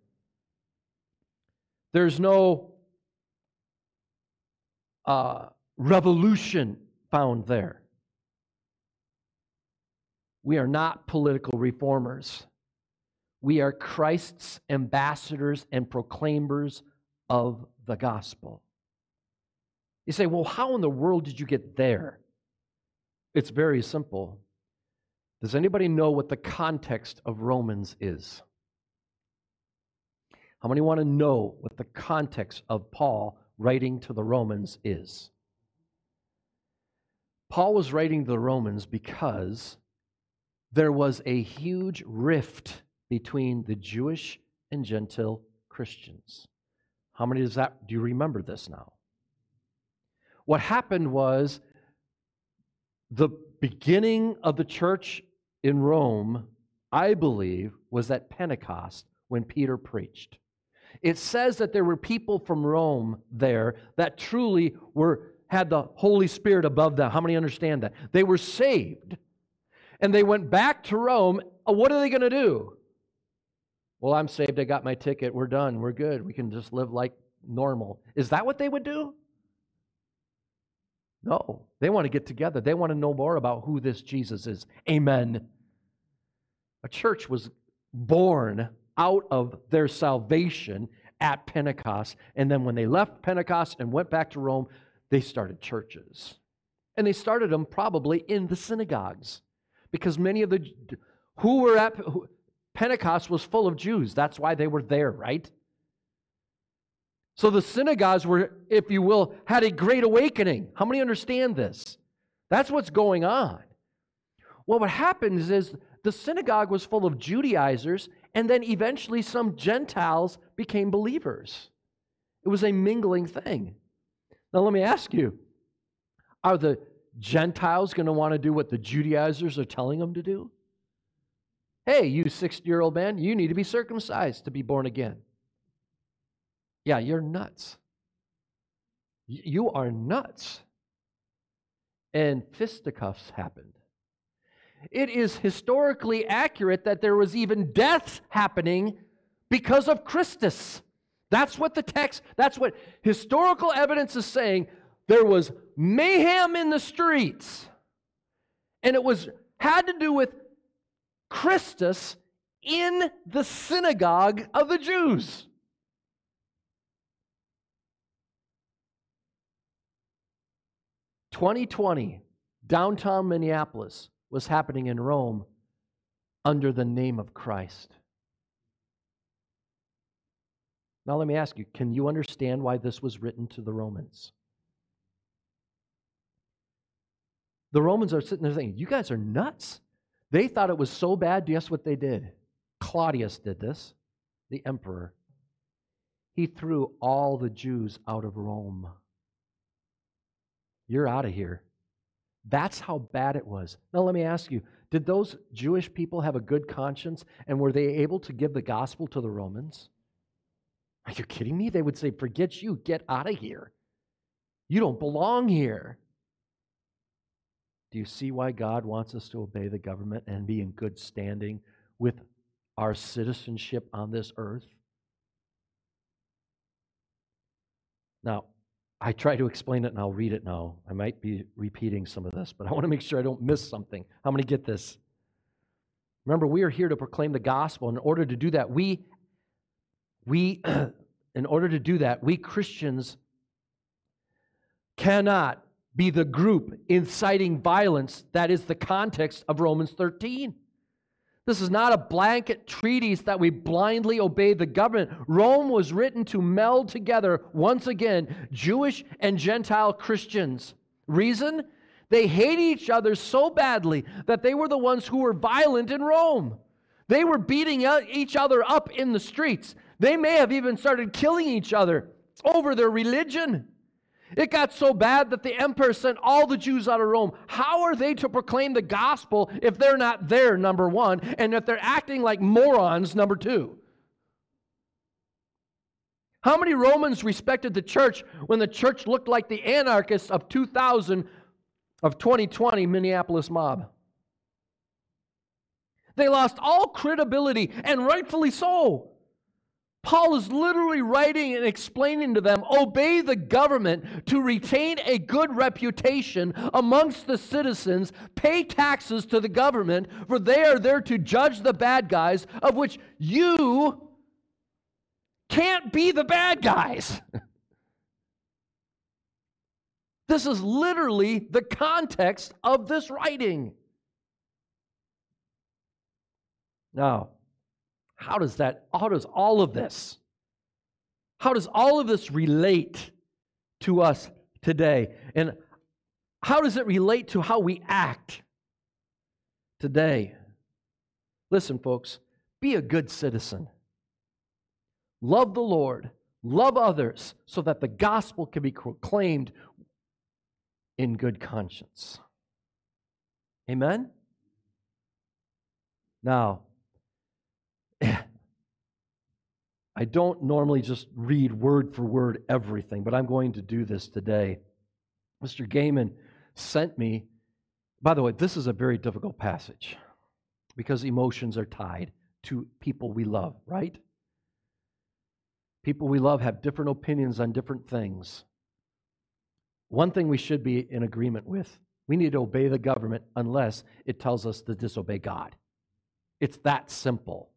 Speaker 1: There's no uh, revolution found there. We are not political reformers. We are Christ's ambassadors and proclaimers of the gospel. You say, well, how in the world did you get there? It's very simple. Does anybody know what the context of Romans is? How many want to know what the context of Paul writing to the Romans is? Paul was writing to the Romans because there was a huge rift between the Jewish and Gentile Christians. How many does that do you remember this now? What happened was the beginning of the church in Rome, I believe, was at Pentecost when Peter preached. It says that there were people from Rome there that truly were had the Holy Spirit above them. How many understand that? They were saved. And they went back to Rome. Uh, what are they going to do? Well, I'm saved. I got my ticket. We're done. We're good. We can just live like normal. Is that what they would do? No. They want to get together. They want to know more about who this Jesus is. Amen. A church was born out of their salvation at Pentecost. And then when they left Pentecost and went back to Rome, they started churches. And they started them probably in the synagogues because many of the who were at Pentecost was full of Jews. That's why they were there, right? So the synagogues were, if you will, had a great awakening. How many understand this? That's what's going on. Well, what happens is the synagogue was full of Judaizers, and then eventually some Gentiles became believers. It was a mingling thing. Now, let me ask you are the Gentiles going to want to do what the Judaizers are telling them to do? Hey, you 60 year old man, you need to be circumcised to be born again. Yeah, you're nuts. You are nuts. And fisticuffs happened. It is historically accurate that there was even death happening because of Christus. That's what the text, that's what historical evidence is saying. There was mayhem in the streets. And it was had to do with Christus in the synagogue of the Jews. 2020, downtown Minneapolis was happening in Rome under the name of Christ. Now, let me ask you can you understand why this was written to the Romans? The Romans are sitting there saying, You guys are nuts. They thought it was so bad. Guess what they did? Claudius did this, the emperor. He threw all the Jews out of Rome. You're out of here. That's how bad it was. Now, let me ask you did those Jewish people have a good conscience and were they able to give the gospel to the Romans? Are you kidding me? They would say, Forget you, get out of here. You don't belong here. Do you see why God wants us to obey the government and be in good standing with our citizenship on this earth? Now, I try to explain it and I'll read it now. I might be repeating some of this, but I want to make sure I don't miss something. How many get this? Remember, we are here to proclaim the gospel. In order to do that, we, we, in order to do that, we Christians cannot be the group inciting violence that is the context of Romans 13. This is not a blanket treatise that we blindly obey the government. Rome was written to meld together, once again, Jewish and Gentile Christians. Reason? They hated each other so badly that they were the ones who were violent in Rome. They were beating each other up in the streets. They may have even started killing each other over their religion. It got so bad that the emperor sent all the Jews out of Rome. How are they to proclaim the gospel if they're not there, number one, and if they're acting like morons, number two? How many Romans respected the church when the church looked like the anarchists of 2000 of 2020 Minneapolis mob? They lost all credibility, and rightfully so. Paul is literally writing and explaining to them obey the government to retain a good reputation amongst the citizens, pay taxes to the government, for they are there to judge the bad guys, of which you can't be the bad guys. this is literally the context of this writing. Now, how does that, how does all of this, how does all of this relate to us today? And how does it relate to how we act today? Listen, folks, be a good citizen. Love the Lord, love others, so that the gospel can be proclaimed in good conscience. Amen? Now, I don't normally just read word for word everything, but I'm going to do this today. Mr. Gaiman sent me, by the way, this is a very difficult passage because emotions are tied to people we love, right? People we love have different opinions on different things. One thing we should be in agreement with we need to obey the government unless it tells us to disobey God. It's that simple.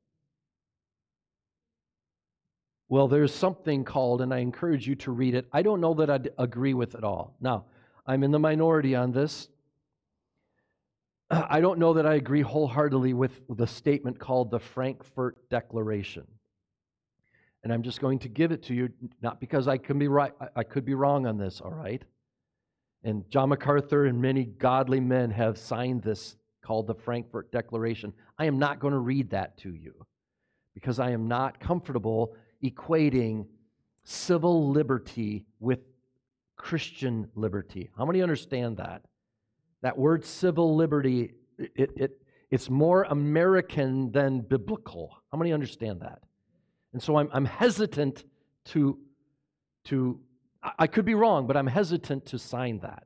Speaker 1: Well, there's something called, and I encourage you to read it. I don't know that I'd agree with it all. Now, I'm in the minority on this. I don't know that I agree wholeheartedly with the statement called the Frankfurt Declaration. And I'm just going to give it to you, not because I can be right, I could be wrong on this, all right? And John MacArthur and many godly men have signed this called the Frankfurt Declaration. I am not going to read that to you because I am not comfortable equating civil liberty with Christian liberty. How many understand that? That word civil liberty, it, it, it's more American than biblical. How many understand that? And so I'm, I'm hesitant to, to, I could be wrong, but I'm hesitant to sign that.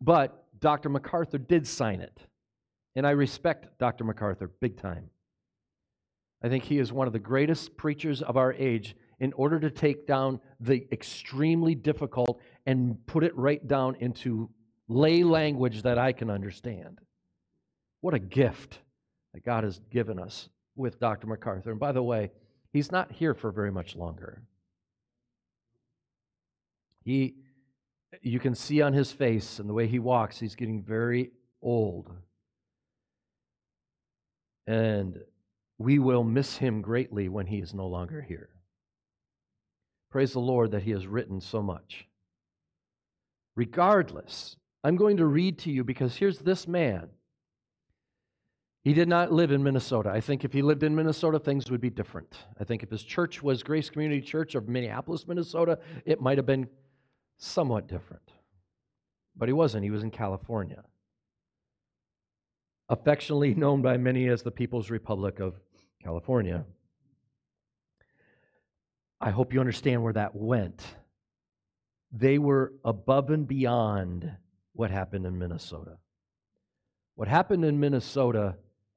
Speaker 1: But Dr. MacArthur did sign it. And I respect Dr. MacArthur big time. I think he is one of the greatest preachers of our age in order to take down the extremely difficult and put it right down into lay language that I can understand. What a gift that God has given us with Dr. MacArthur. And by the way, he's not here for very much longer. He you can see on his face and the way he walks, he's getting very old. And we will miss him greatly when he is no longer here. Praise the Lord that he has written so much. Regardless, I'm going to read to you because here's this man. He did not live in Minnesota. I think if he lived in Minnesota, things would be different. I think if his church was Grace Community Church of Minneapolis, Minnesota, it might have been somewhat different. But he wasn't. He was in California affectionately known by many as the People's Republic of California. I hope you understand where that went. They were above and beyond what happened in Minnesota. What happened in Minnesota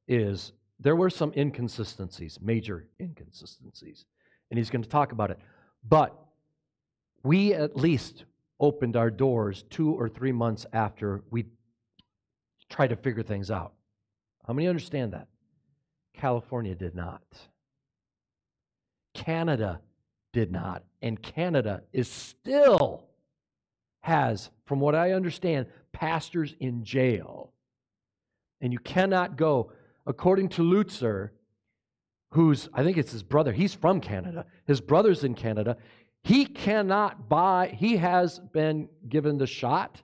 Speaker 1: is there were some inconsistencies, major inconsistencies, and he's going to talk about it. But we at least opened our doors two or three months after we tried to figure things out. How many understand that? California did not. Canada did not. And Canada is still has, from what I understand, pastors in jail. And you cannot go, according to Lutzer, who's, I think it's his brother, he's from Canada. His brother's in Canada. He cannot buy, he has been given the shot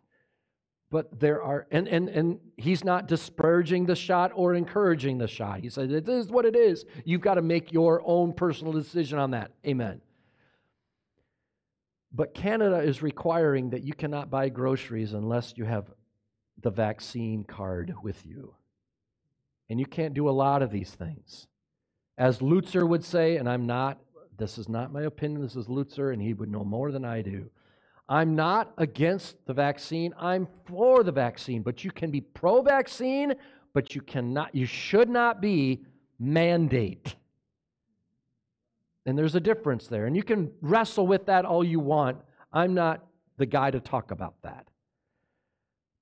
Speaker 1: but there are and and and he's not disparaging the shot or encouraging the shot. He said it is what it is. You've got to make your own personal decision on that. Amen. But canada is requiring that you cannot buy groceries unless you have the vaccine card with you. And you can't do a lot of these things. As lutzer would say and i'm not this is not my opinion this is lutzer and he would know more than i do I'm not against the vaccine. I'm for the vaccine. But you can be pro vaccine, but you cannot, you should not be mandate. And there's a difference there. And you can wrestle with that all you want. I'm not the guy to talk about that.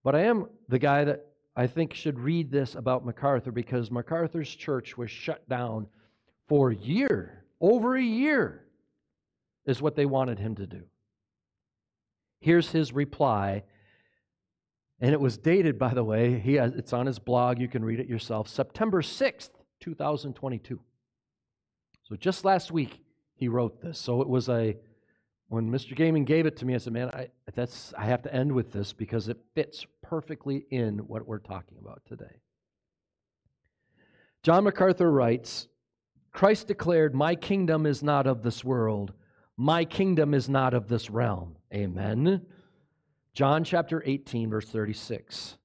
Speaker 1: But I am the guy that I think should read this about MacArthur because MacArthur's church was shut down for a year, over a year, is what they wanted him to do. Here's his reply. And it was dated, by the way. He has, it's on his blog. You can read it yourself. September 6th, 2022. So just last week, he wrote this. So it was a, when Mr. Gaiman gave it to me, I said, man, I, that's, I have to end with this because it fits perfectly in what we're talking about today. John MacArthur writes Christ declared, My kingdom is not of this world, my kingdom is not of this realm. Amen. John chapter 18, verse 36.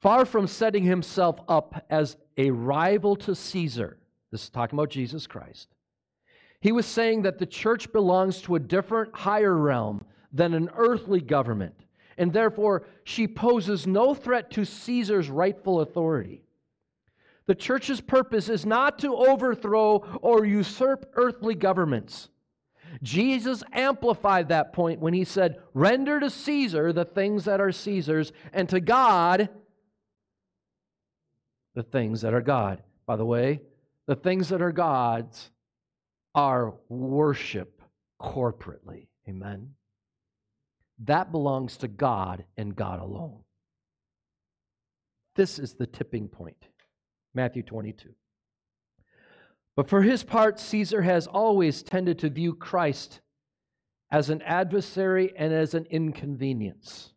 Speaker 1: Far from setting himself up as a rival to Caesar, this is talking about Jesus Christ. He was saying that the church belongs to a different, higher realm than an earthly government, and therefore she poses no threat to Caesar's rightful authority. The church's purpose is not to overthrow or usurp earthly governments. Jesus amplified that point when he said, Render to Caesar the things that are Caesar's, and to God the things that are God. By the way, the things that are God's are worship corporately. Amen. That belongs to God and God alone. This is the tipping point. Matthew 22. But for his part, Caesar has always tended to view Christ as an adversary and as an inconvenience.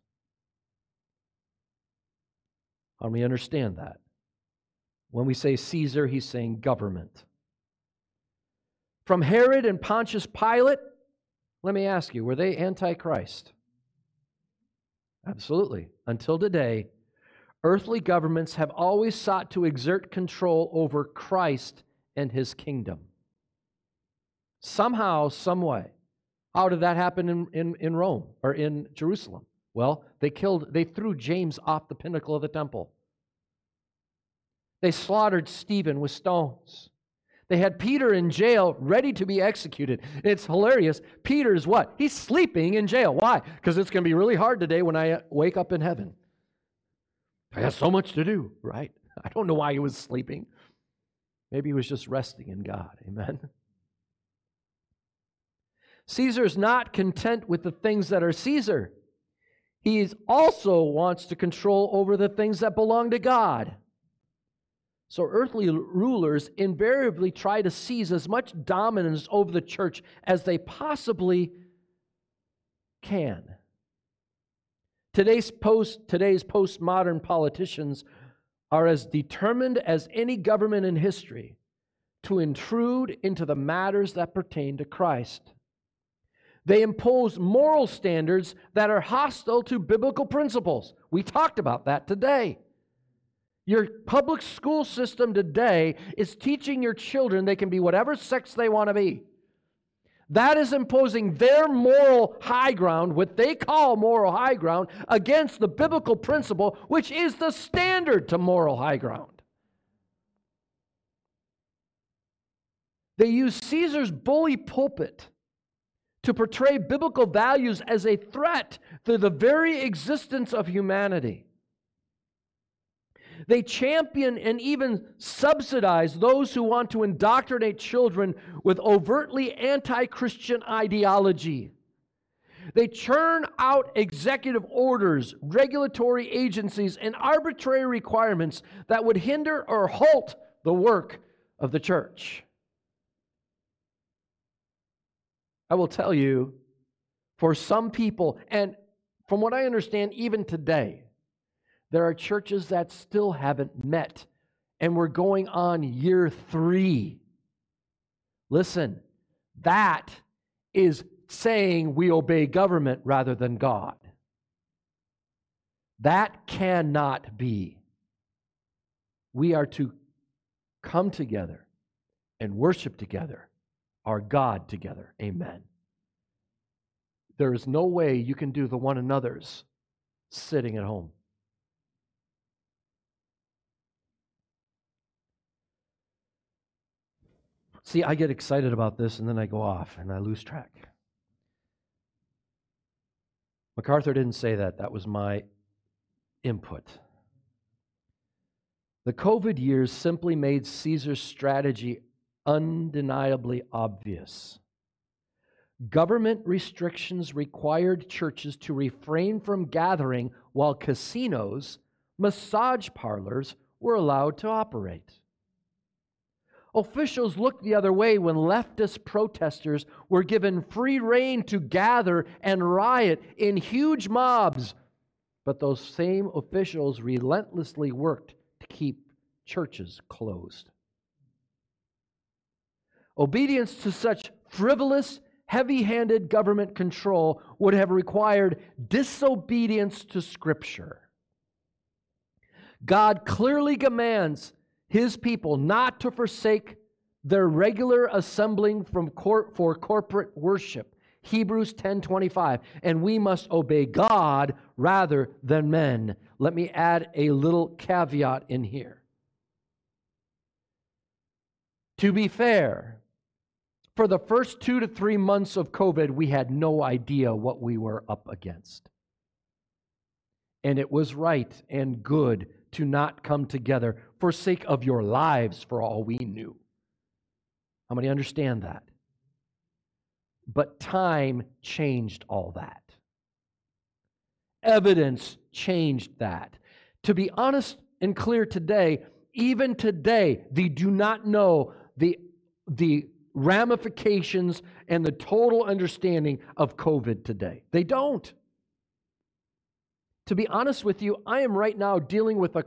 Speaker 1: How do we understand that? When we say Caesar, he's saying government. From Herod and Pontius Pilate, let me ask you, were they antichrist? Absolutely. Until today, earthly governments have always sought to exert control over Christ and his kingdom. Somehow, some way. How did that happen in, in, in Rome or in Jerusalem? Well, they killed, they threw James off the pinnacle of the temple. They slaughtered Stephen with stones. They had Peter in jail ready to be executed. It's hilarious. Peter's what? He's sleeping in jail. Why? Because it's going to be really hard today when I uh, wake up in heaven. I got so much to do, right? I don't know why he was sleeping. Maybe he was just resting in God. Amen. Caesar's not content with the things that are Caesar. He also wants to control over the things that belong to God. So, earthly rulers invariably try to seize as much dominance over the church as they possibly can. Today's, post, today's postmodern politicians are as determined as any government in history to intrude into the matters that pertain to Christ. They impose moral standards that are hostile to biblical principles. We talked about that today. Your public school system today is teaching your children they can be whatever sex they want to be. That is imposing their moral high ground, what they call moral high ground, against the biblical principle, which is the standard to moral high ground. They use Caesar's bully pulpit to portray biblical values as a threat to the very existence of humanity. They champion and even subsidize those who want to indoctrinate children with overtly anti Christian ideology. They churn out executive orders, regulatory agencies, and arbitrary requirements that would hinder or halt the work of the church. I will tell you, for some people, and from what I understand, even today, there are churches that still haven't met, and we're going on year three. Listen, that is saying we obey government rather than God. That cannot be. We are to come together and worship together, our God together. Amen. There is no way you can do the one another's sitting at home. See, I get excited about this and then I go off and I lose track. MacArthur didn't say that. That was my input. The COVID years simply made Caesar's strategy undeniably obvious. Government restrictions required churches to refrain from gathering while casinos, massage parlors were allowed to operate. Officials looked the other way when leftist protesters were given free rein to gather and riot in huge mobs. But those same officials relentlessly worked to keep churches closed. Obedience to such frivolous heavy handed government control would have required disobedience to Scripture. God clearly commands his people not to forsake their regular assembling from court for corporate worship. Hebrews 10:25 and we must obey God rather than men. Let me add a little caveat in here. To be fair, for the first two to three months of COVID, we had no idea what we were up against. And it was right and good to not come together for sake of your lives, for all we knew. How many understand that? But time changed all that. Evidence changed that. To be honest and clear today, even today, they do not know the, the ramifications and the total understanding of COVID today. They don't. To be honest with you, I am right now dealing with a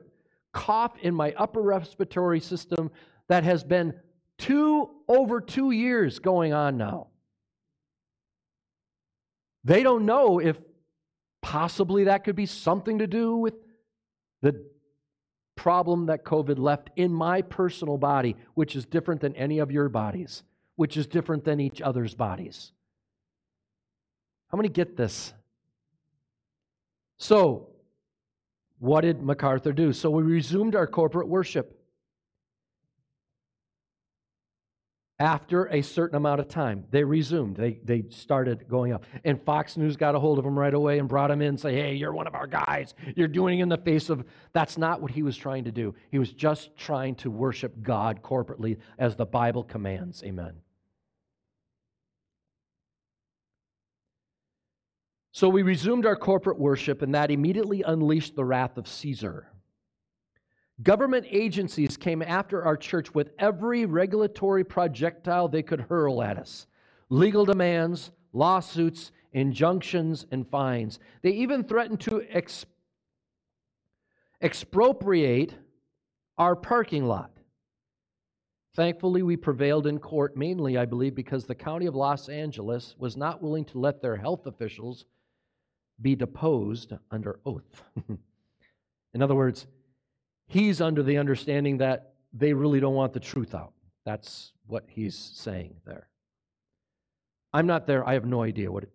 Speaker 1: cough in my upper respiratory system that has been two over two years going on now. They don't know if possibly that could be something to do with the problem that COVID left in my personal body, which is different than any of your bodies which is different than each other's bodies. How many get this? So, what did MacArthur do? So, we resumed our corporate worship. after a certain amount of time. They resumed. They, they started going up. And Fox News got a hold of him right away and brought him in and say, hey, you're one of our guys. You're doing in the face of... That's not what he was trying to do. He was just trying to worship God corporately as the Bible commands. Amen. So we resumed our corporate worship, and that immediately unleashed the wrath of Caesar. Government agencies came after our church with every regulatory projectile they could hurl at us legal demands, lawsuits, injunctions, and fines. They even threatened to ex- expropriate our parking lot. Thankfully, we prevailed in court, mainly, I believe, because the county of Los Angeles was not willing to let their health officials be deposed under oath. in other words, he's under the understanding that they really don't want the truth out. That's what he's saying there. I'm not there. I have no idea what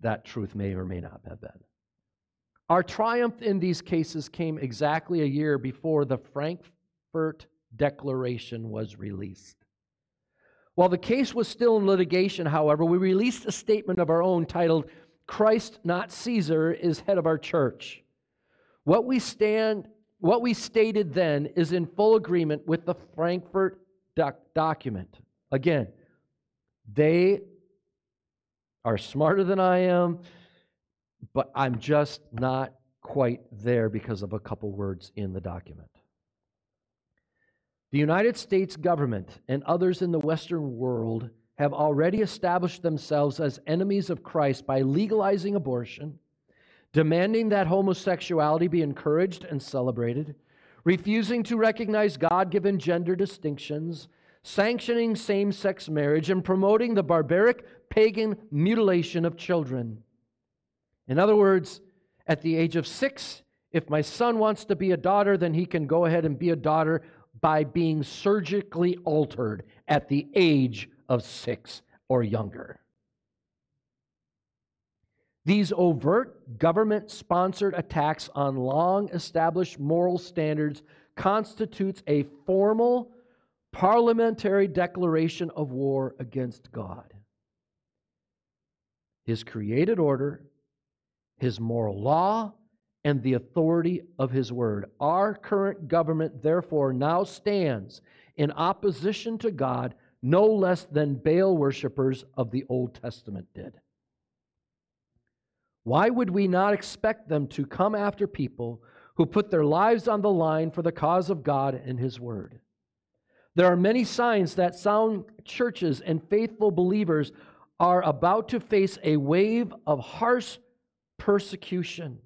Speaker 1: that truth may or may not have been. Our triumph in these cases came exactly a year before the Frankfurt Declaration was released. While the case was still in litigation, however, we released a statement of our own titled, Christ, not Caesar, is head of our church. What we stand what we stated then is in full agreement with the Frankfurt doc- document. Again, they are smarter than I am, but I'm just not quite there because of a couple words in the document. The United States government and others in the Western world have already established themselves as enemies of Christ by legalizing abortion demanding that homosexuality be encouraged and celebrated, refusing to recognize God given gender distinctions, sanctioning same sex marriage, and promoting the barbaric pagan mutilation of children. In other words, at the age of six, if my son wants to be a daughter, then he can go ahead and be a daughter by being surgically altered at the age of six or younger. These overt government sponsored attacks on long established moral standards constitutes a formal parliamentary declaration of war against God. His created order, his moral law, and the authority of his word. Our current government, therefore, now stands in opposition to God no less than Baal worshippers of the Old Testament did. Why would we not expect them to come after people who put their lives on the line for the cause of God and His Word? There are many signs that sound churches and faithful believers are about to face a wave of harsh persecution.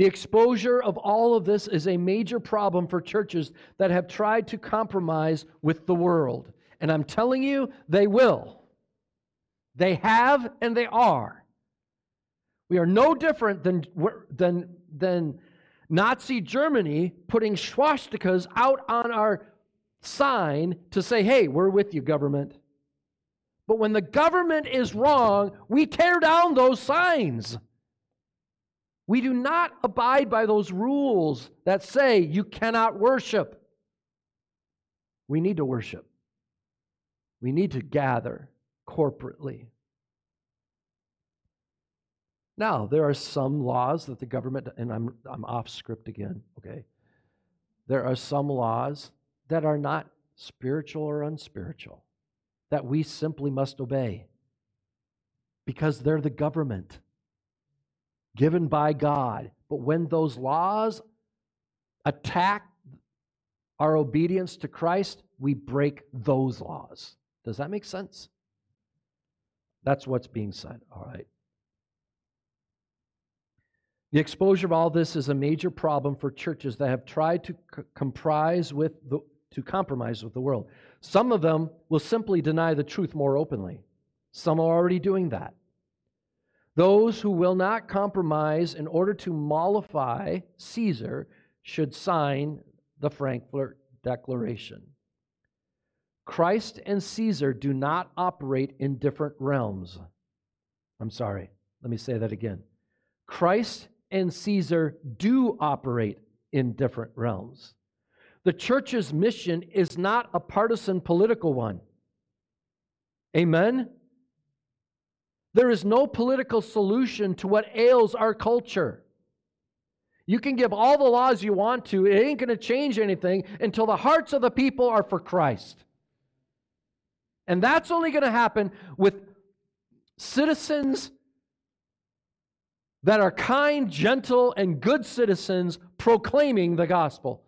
Speaker 1: The exposure of all of this is a major problem for churches that have tried to compromise with the world. And I'm telling you, they will. They have and they are. We are no different than, than, than Nazi Germany putting swastikas out on our sign to say, hey, we're with you, government. But when the government is wrong, we tear down those signs. We do not abide by those rules that say you cannot worship. We need to worship. We need to gather corporately. Now, there are some laws that the government, and I'm, I'm off script again, okay? There are some laws that are not spiritual or unspiritual that we simply must obey because they're the government given by God. But when those laws attack our obedience to Christ, we break those laws. Does that make sense? That's what's being said. All right. The exposure of all this is a major problem for churches that have tried to c- comprise with the, to compromise with the world. Some of them will simply deny the truth more openly. Some are already doing that. Those who will not compromise in order to mollify Caesar should sign the Frankfurt Declaration. Christ and Caesar do not operate in different realms. I'm sorry, let me say that again. Christ and Caesar do operate in different realms. The church's mission is not a partisan political one. Amen? There is no political solution to what ails our culture. You can give all the laws you want to, it ain't going to change anything until the hearts of the people are for Christ. And that's only going to happen with citizens that are kind, gentle, and good citizens proclaiming the gospel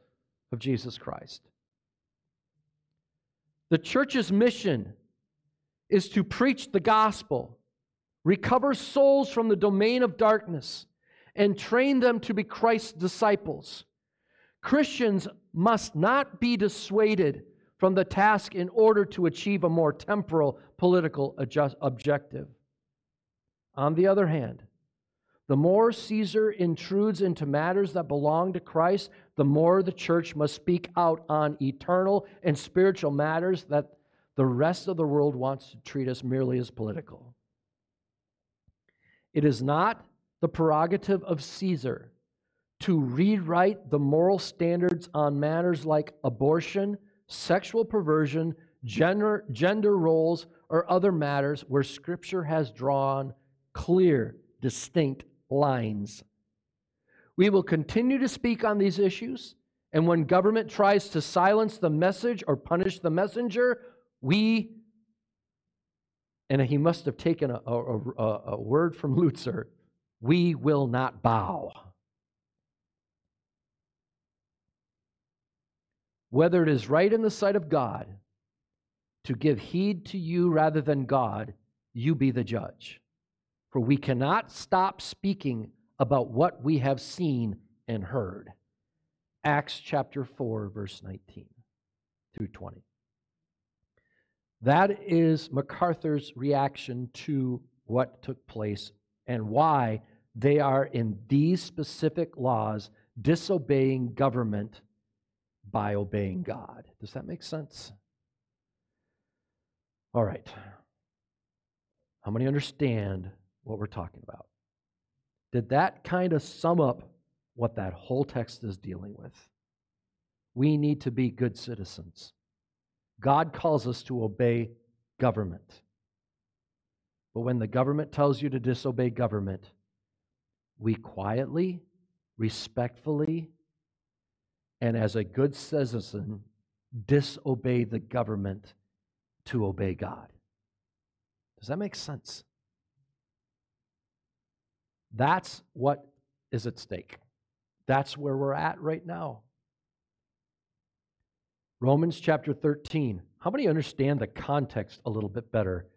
Speaker 1: of Jesus Christ. The church's mission is to preach the gospel recover souls from the domain of darkness, and train them to be Christ's disciples. Christians must not be dissuaded from the task in order to achieve a more temporal political adjust, objective. On the other hand, the more Caesar intrudes into matters that belong to Christ, the more the church must speak out on eternal and spiritual matters that the rest of the world wants to treat us merely as political. It is not the prerogative of Caesar to rewrite the moral standards on matters like abortion, sexual perversion, gender, gender roles, or other matters where Scripture has drawn clear, distinct lines. We will continue to speak on these issues, and when government tries to silence the message or punish the messenger, we and he must have taken a, a, a, a word from Lutzer we will not bow. Whether it is right in the sight of God to give heed to you rather than God, you be the judge. For we cannot stop speaking about what we have seen and heard. Acts chapter 4, verse 19 through 20. That is MacArthur's reaction to what took place and why they are in these specific laws disobeying government by obeying God. Does that make sense? All right. How many understand what we're talking about? Did that kind of sum up what that whole text is dealing with? we need to be good citizens. God calls us to obey government. But when the government tells you to disobey government, we quietly, respectfully, and as a good citizen, disobey the government to obey God. Does that make sense? That's what is at stake. That's where we're at right now. Romans chapter 13. How many understand the context a little bit better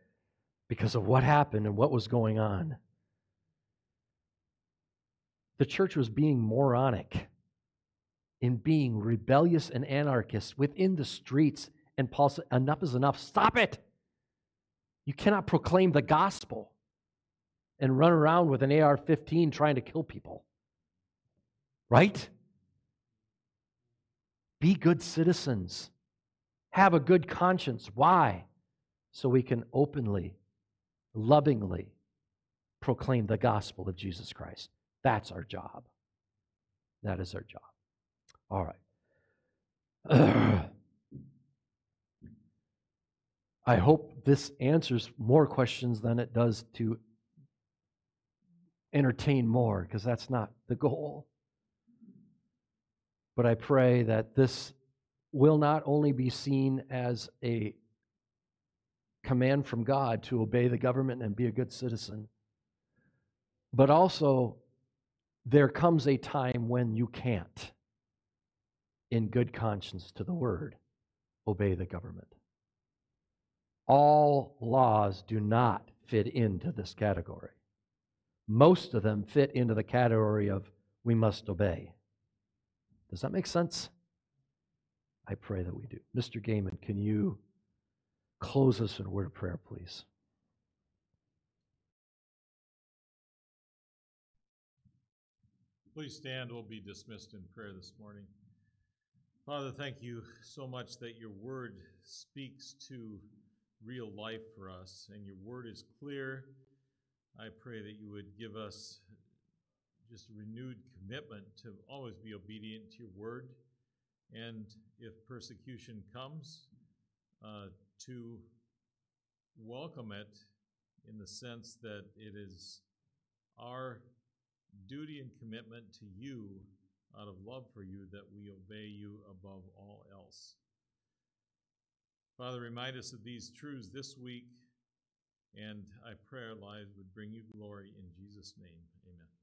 Speaker 1: because of what happened and what was going on? The church was being moronic in being rebellious and anarchist within the streets. And Paul said, Enough is enough. Stop it. You cannot proclaim the gospel and run around with an AR 15 trying to kill people. Right? Be good citizens. Have a good conscience. Why? So we can openly, lovingly proclaim the gospel of Jesus Christ. That's our job. That is our job. All right. I hope this answers more questions than it does to entertain more, because that's not the goal. But I pray that this will not only be seen as a command from God to obey the government and be a good citizen, but also there comes a time when you can't, in good conscience to the word, obey the government. All laws do not fit into this category. Most of them fit into the category of we must obey. Does that make sense? I pray that we do. Mr. Gaiman, can you close us in a word of prayer, please?
Speaker 2: Please stand. We'll be dismissed in prayer this morning. Father, thank you so much that your word speaks to real life for us, and your word is clear. I pray that you would give us just a renewed commitment to always be obedient to your word, and if persecution comes, uh, to welcome it in the sense that it is our duty and commitment to you out of love for you that we obey you above all else. Father, remind us of these truths this week, and I pray our lives would bring you glory in Jesus' name. Amen.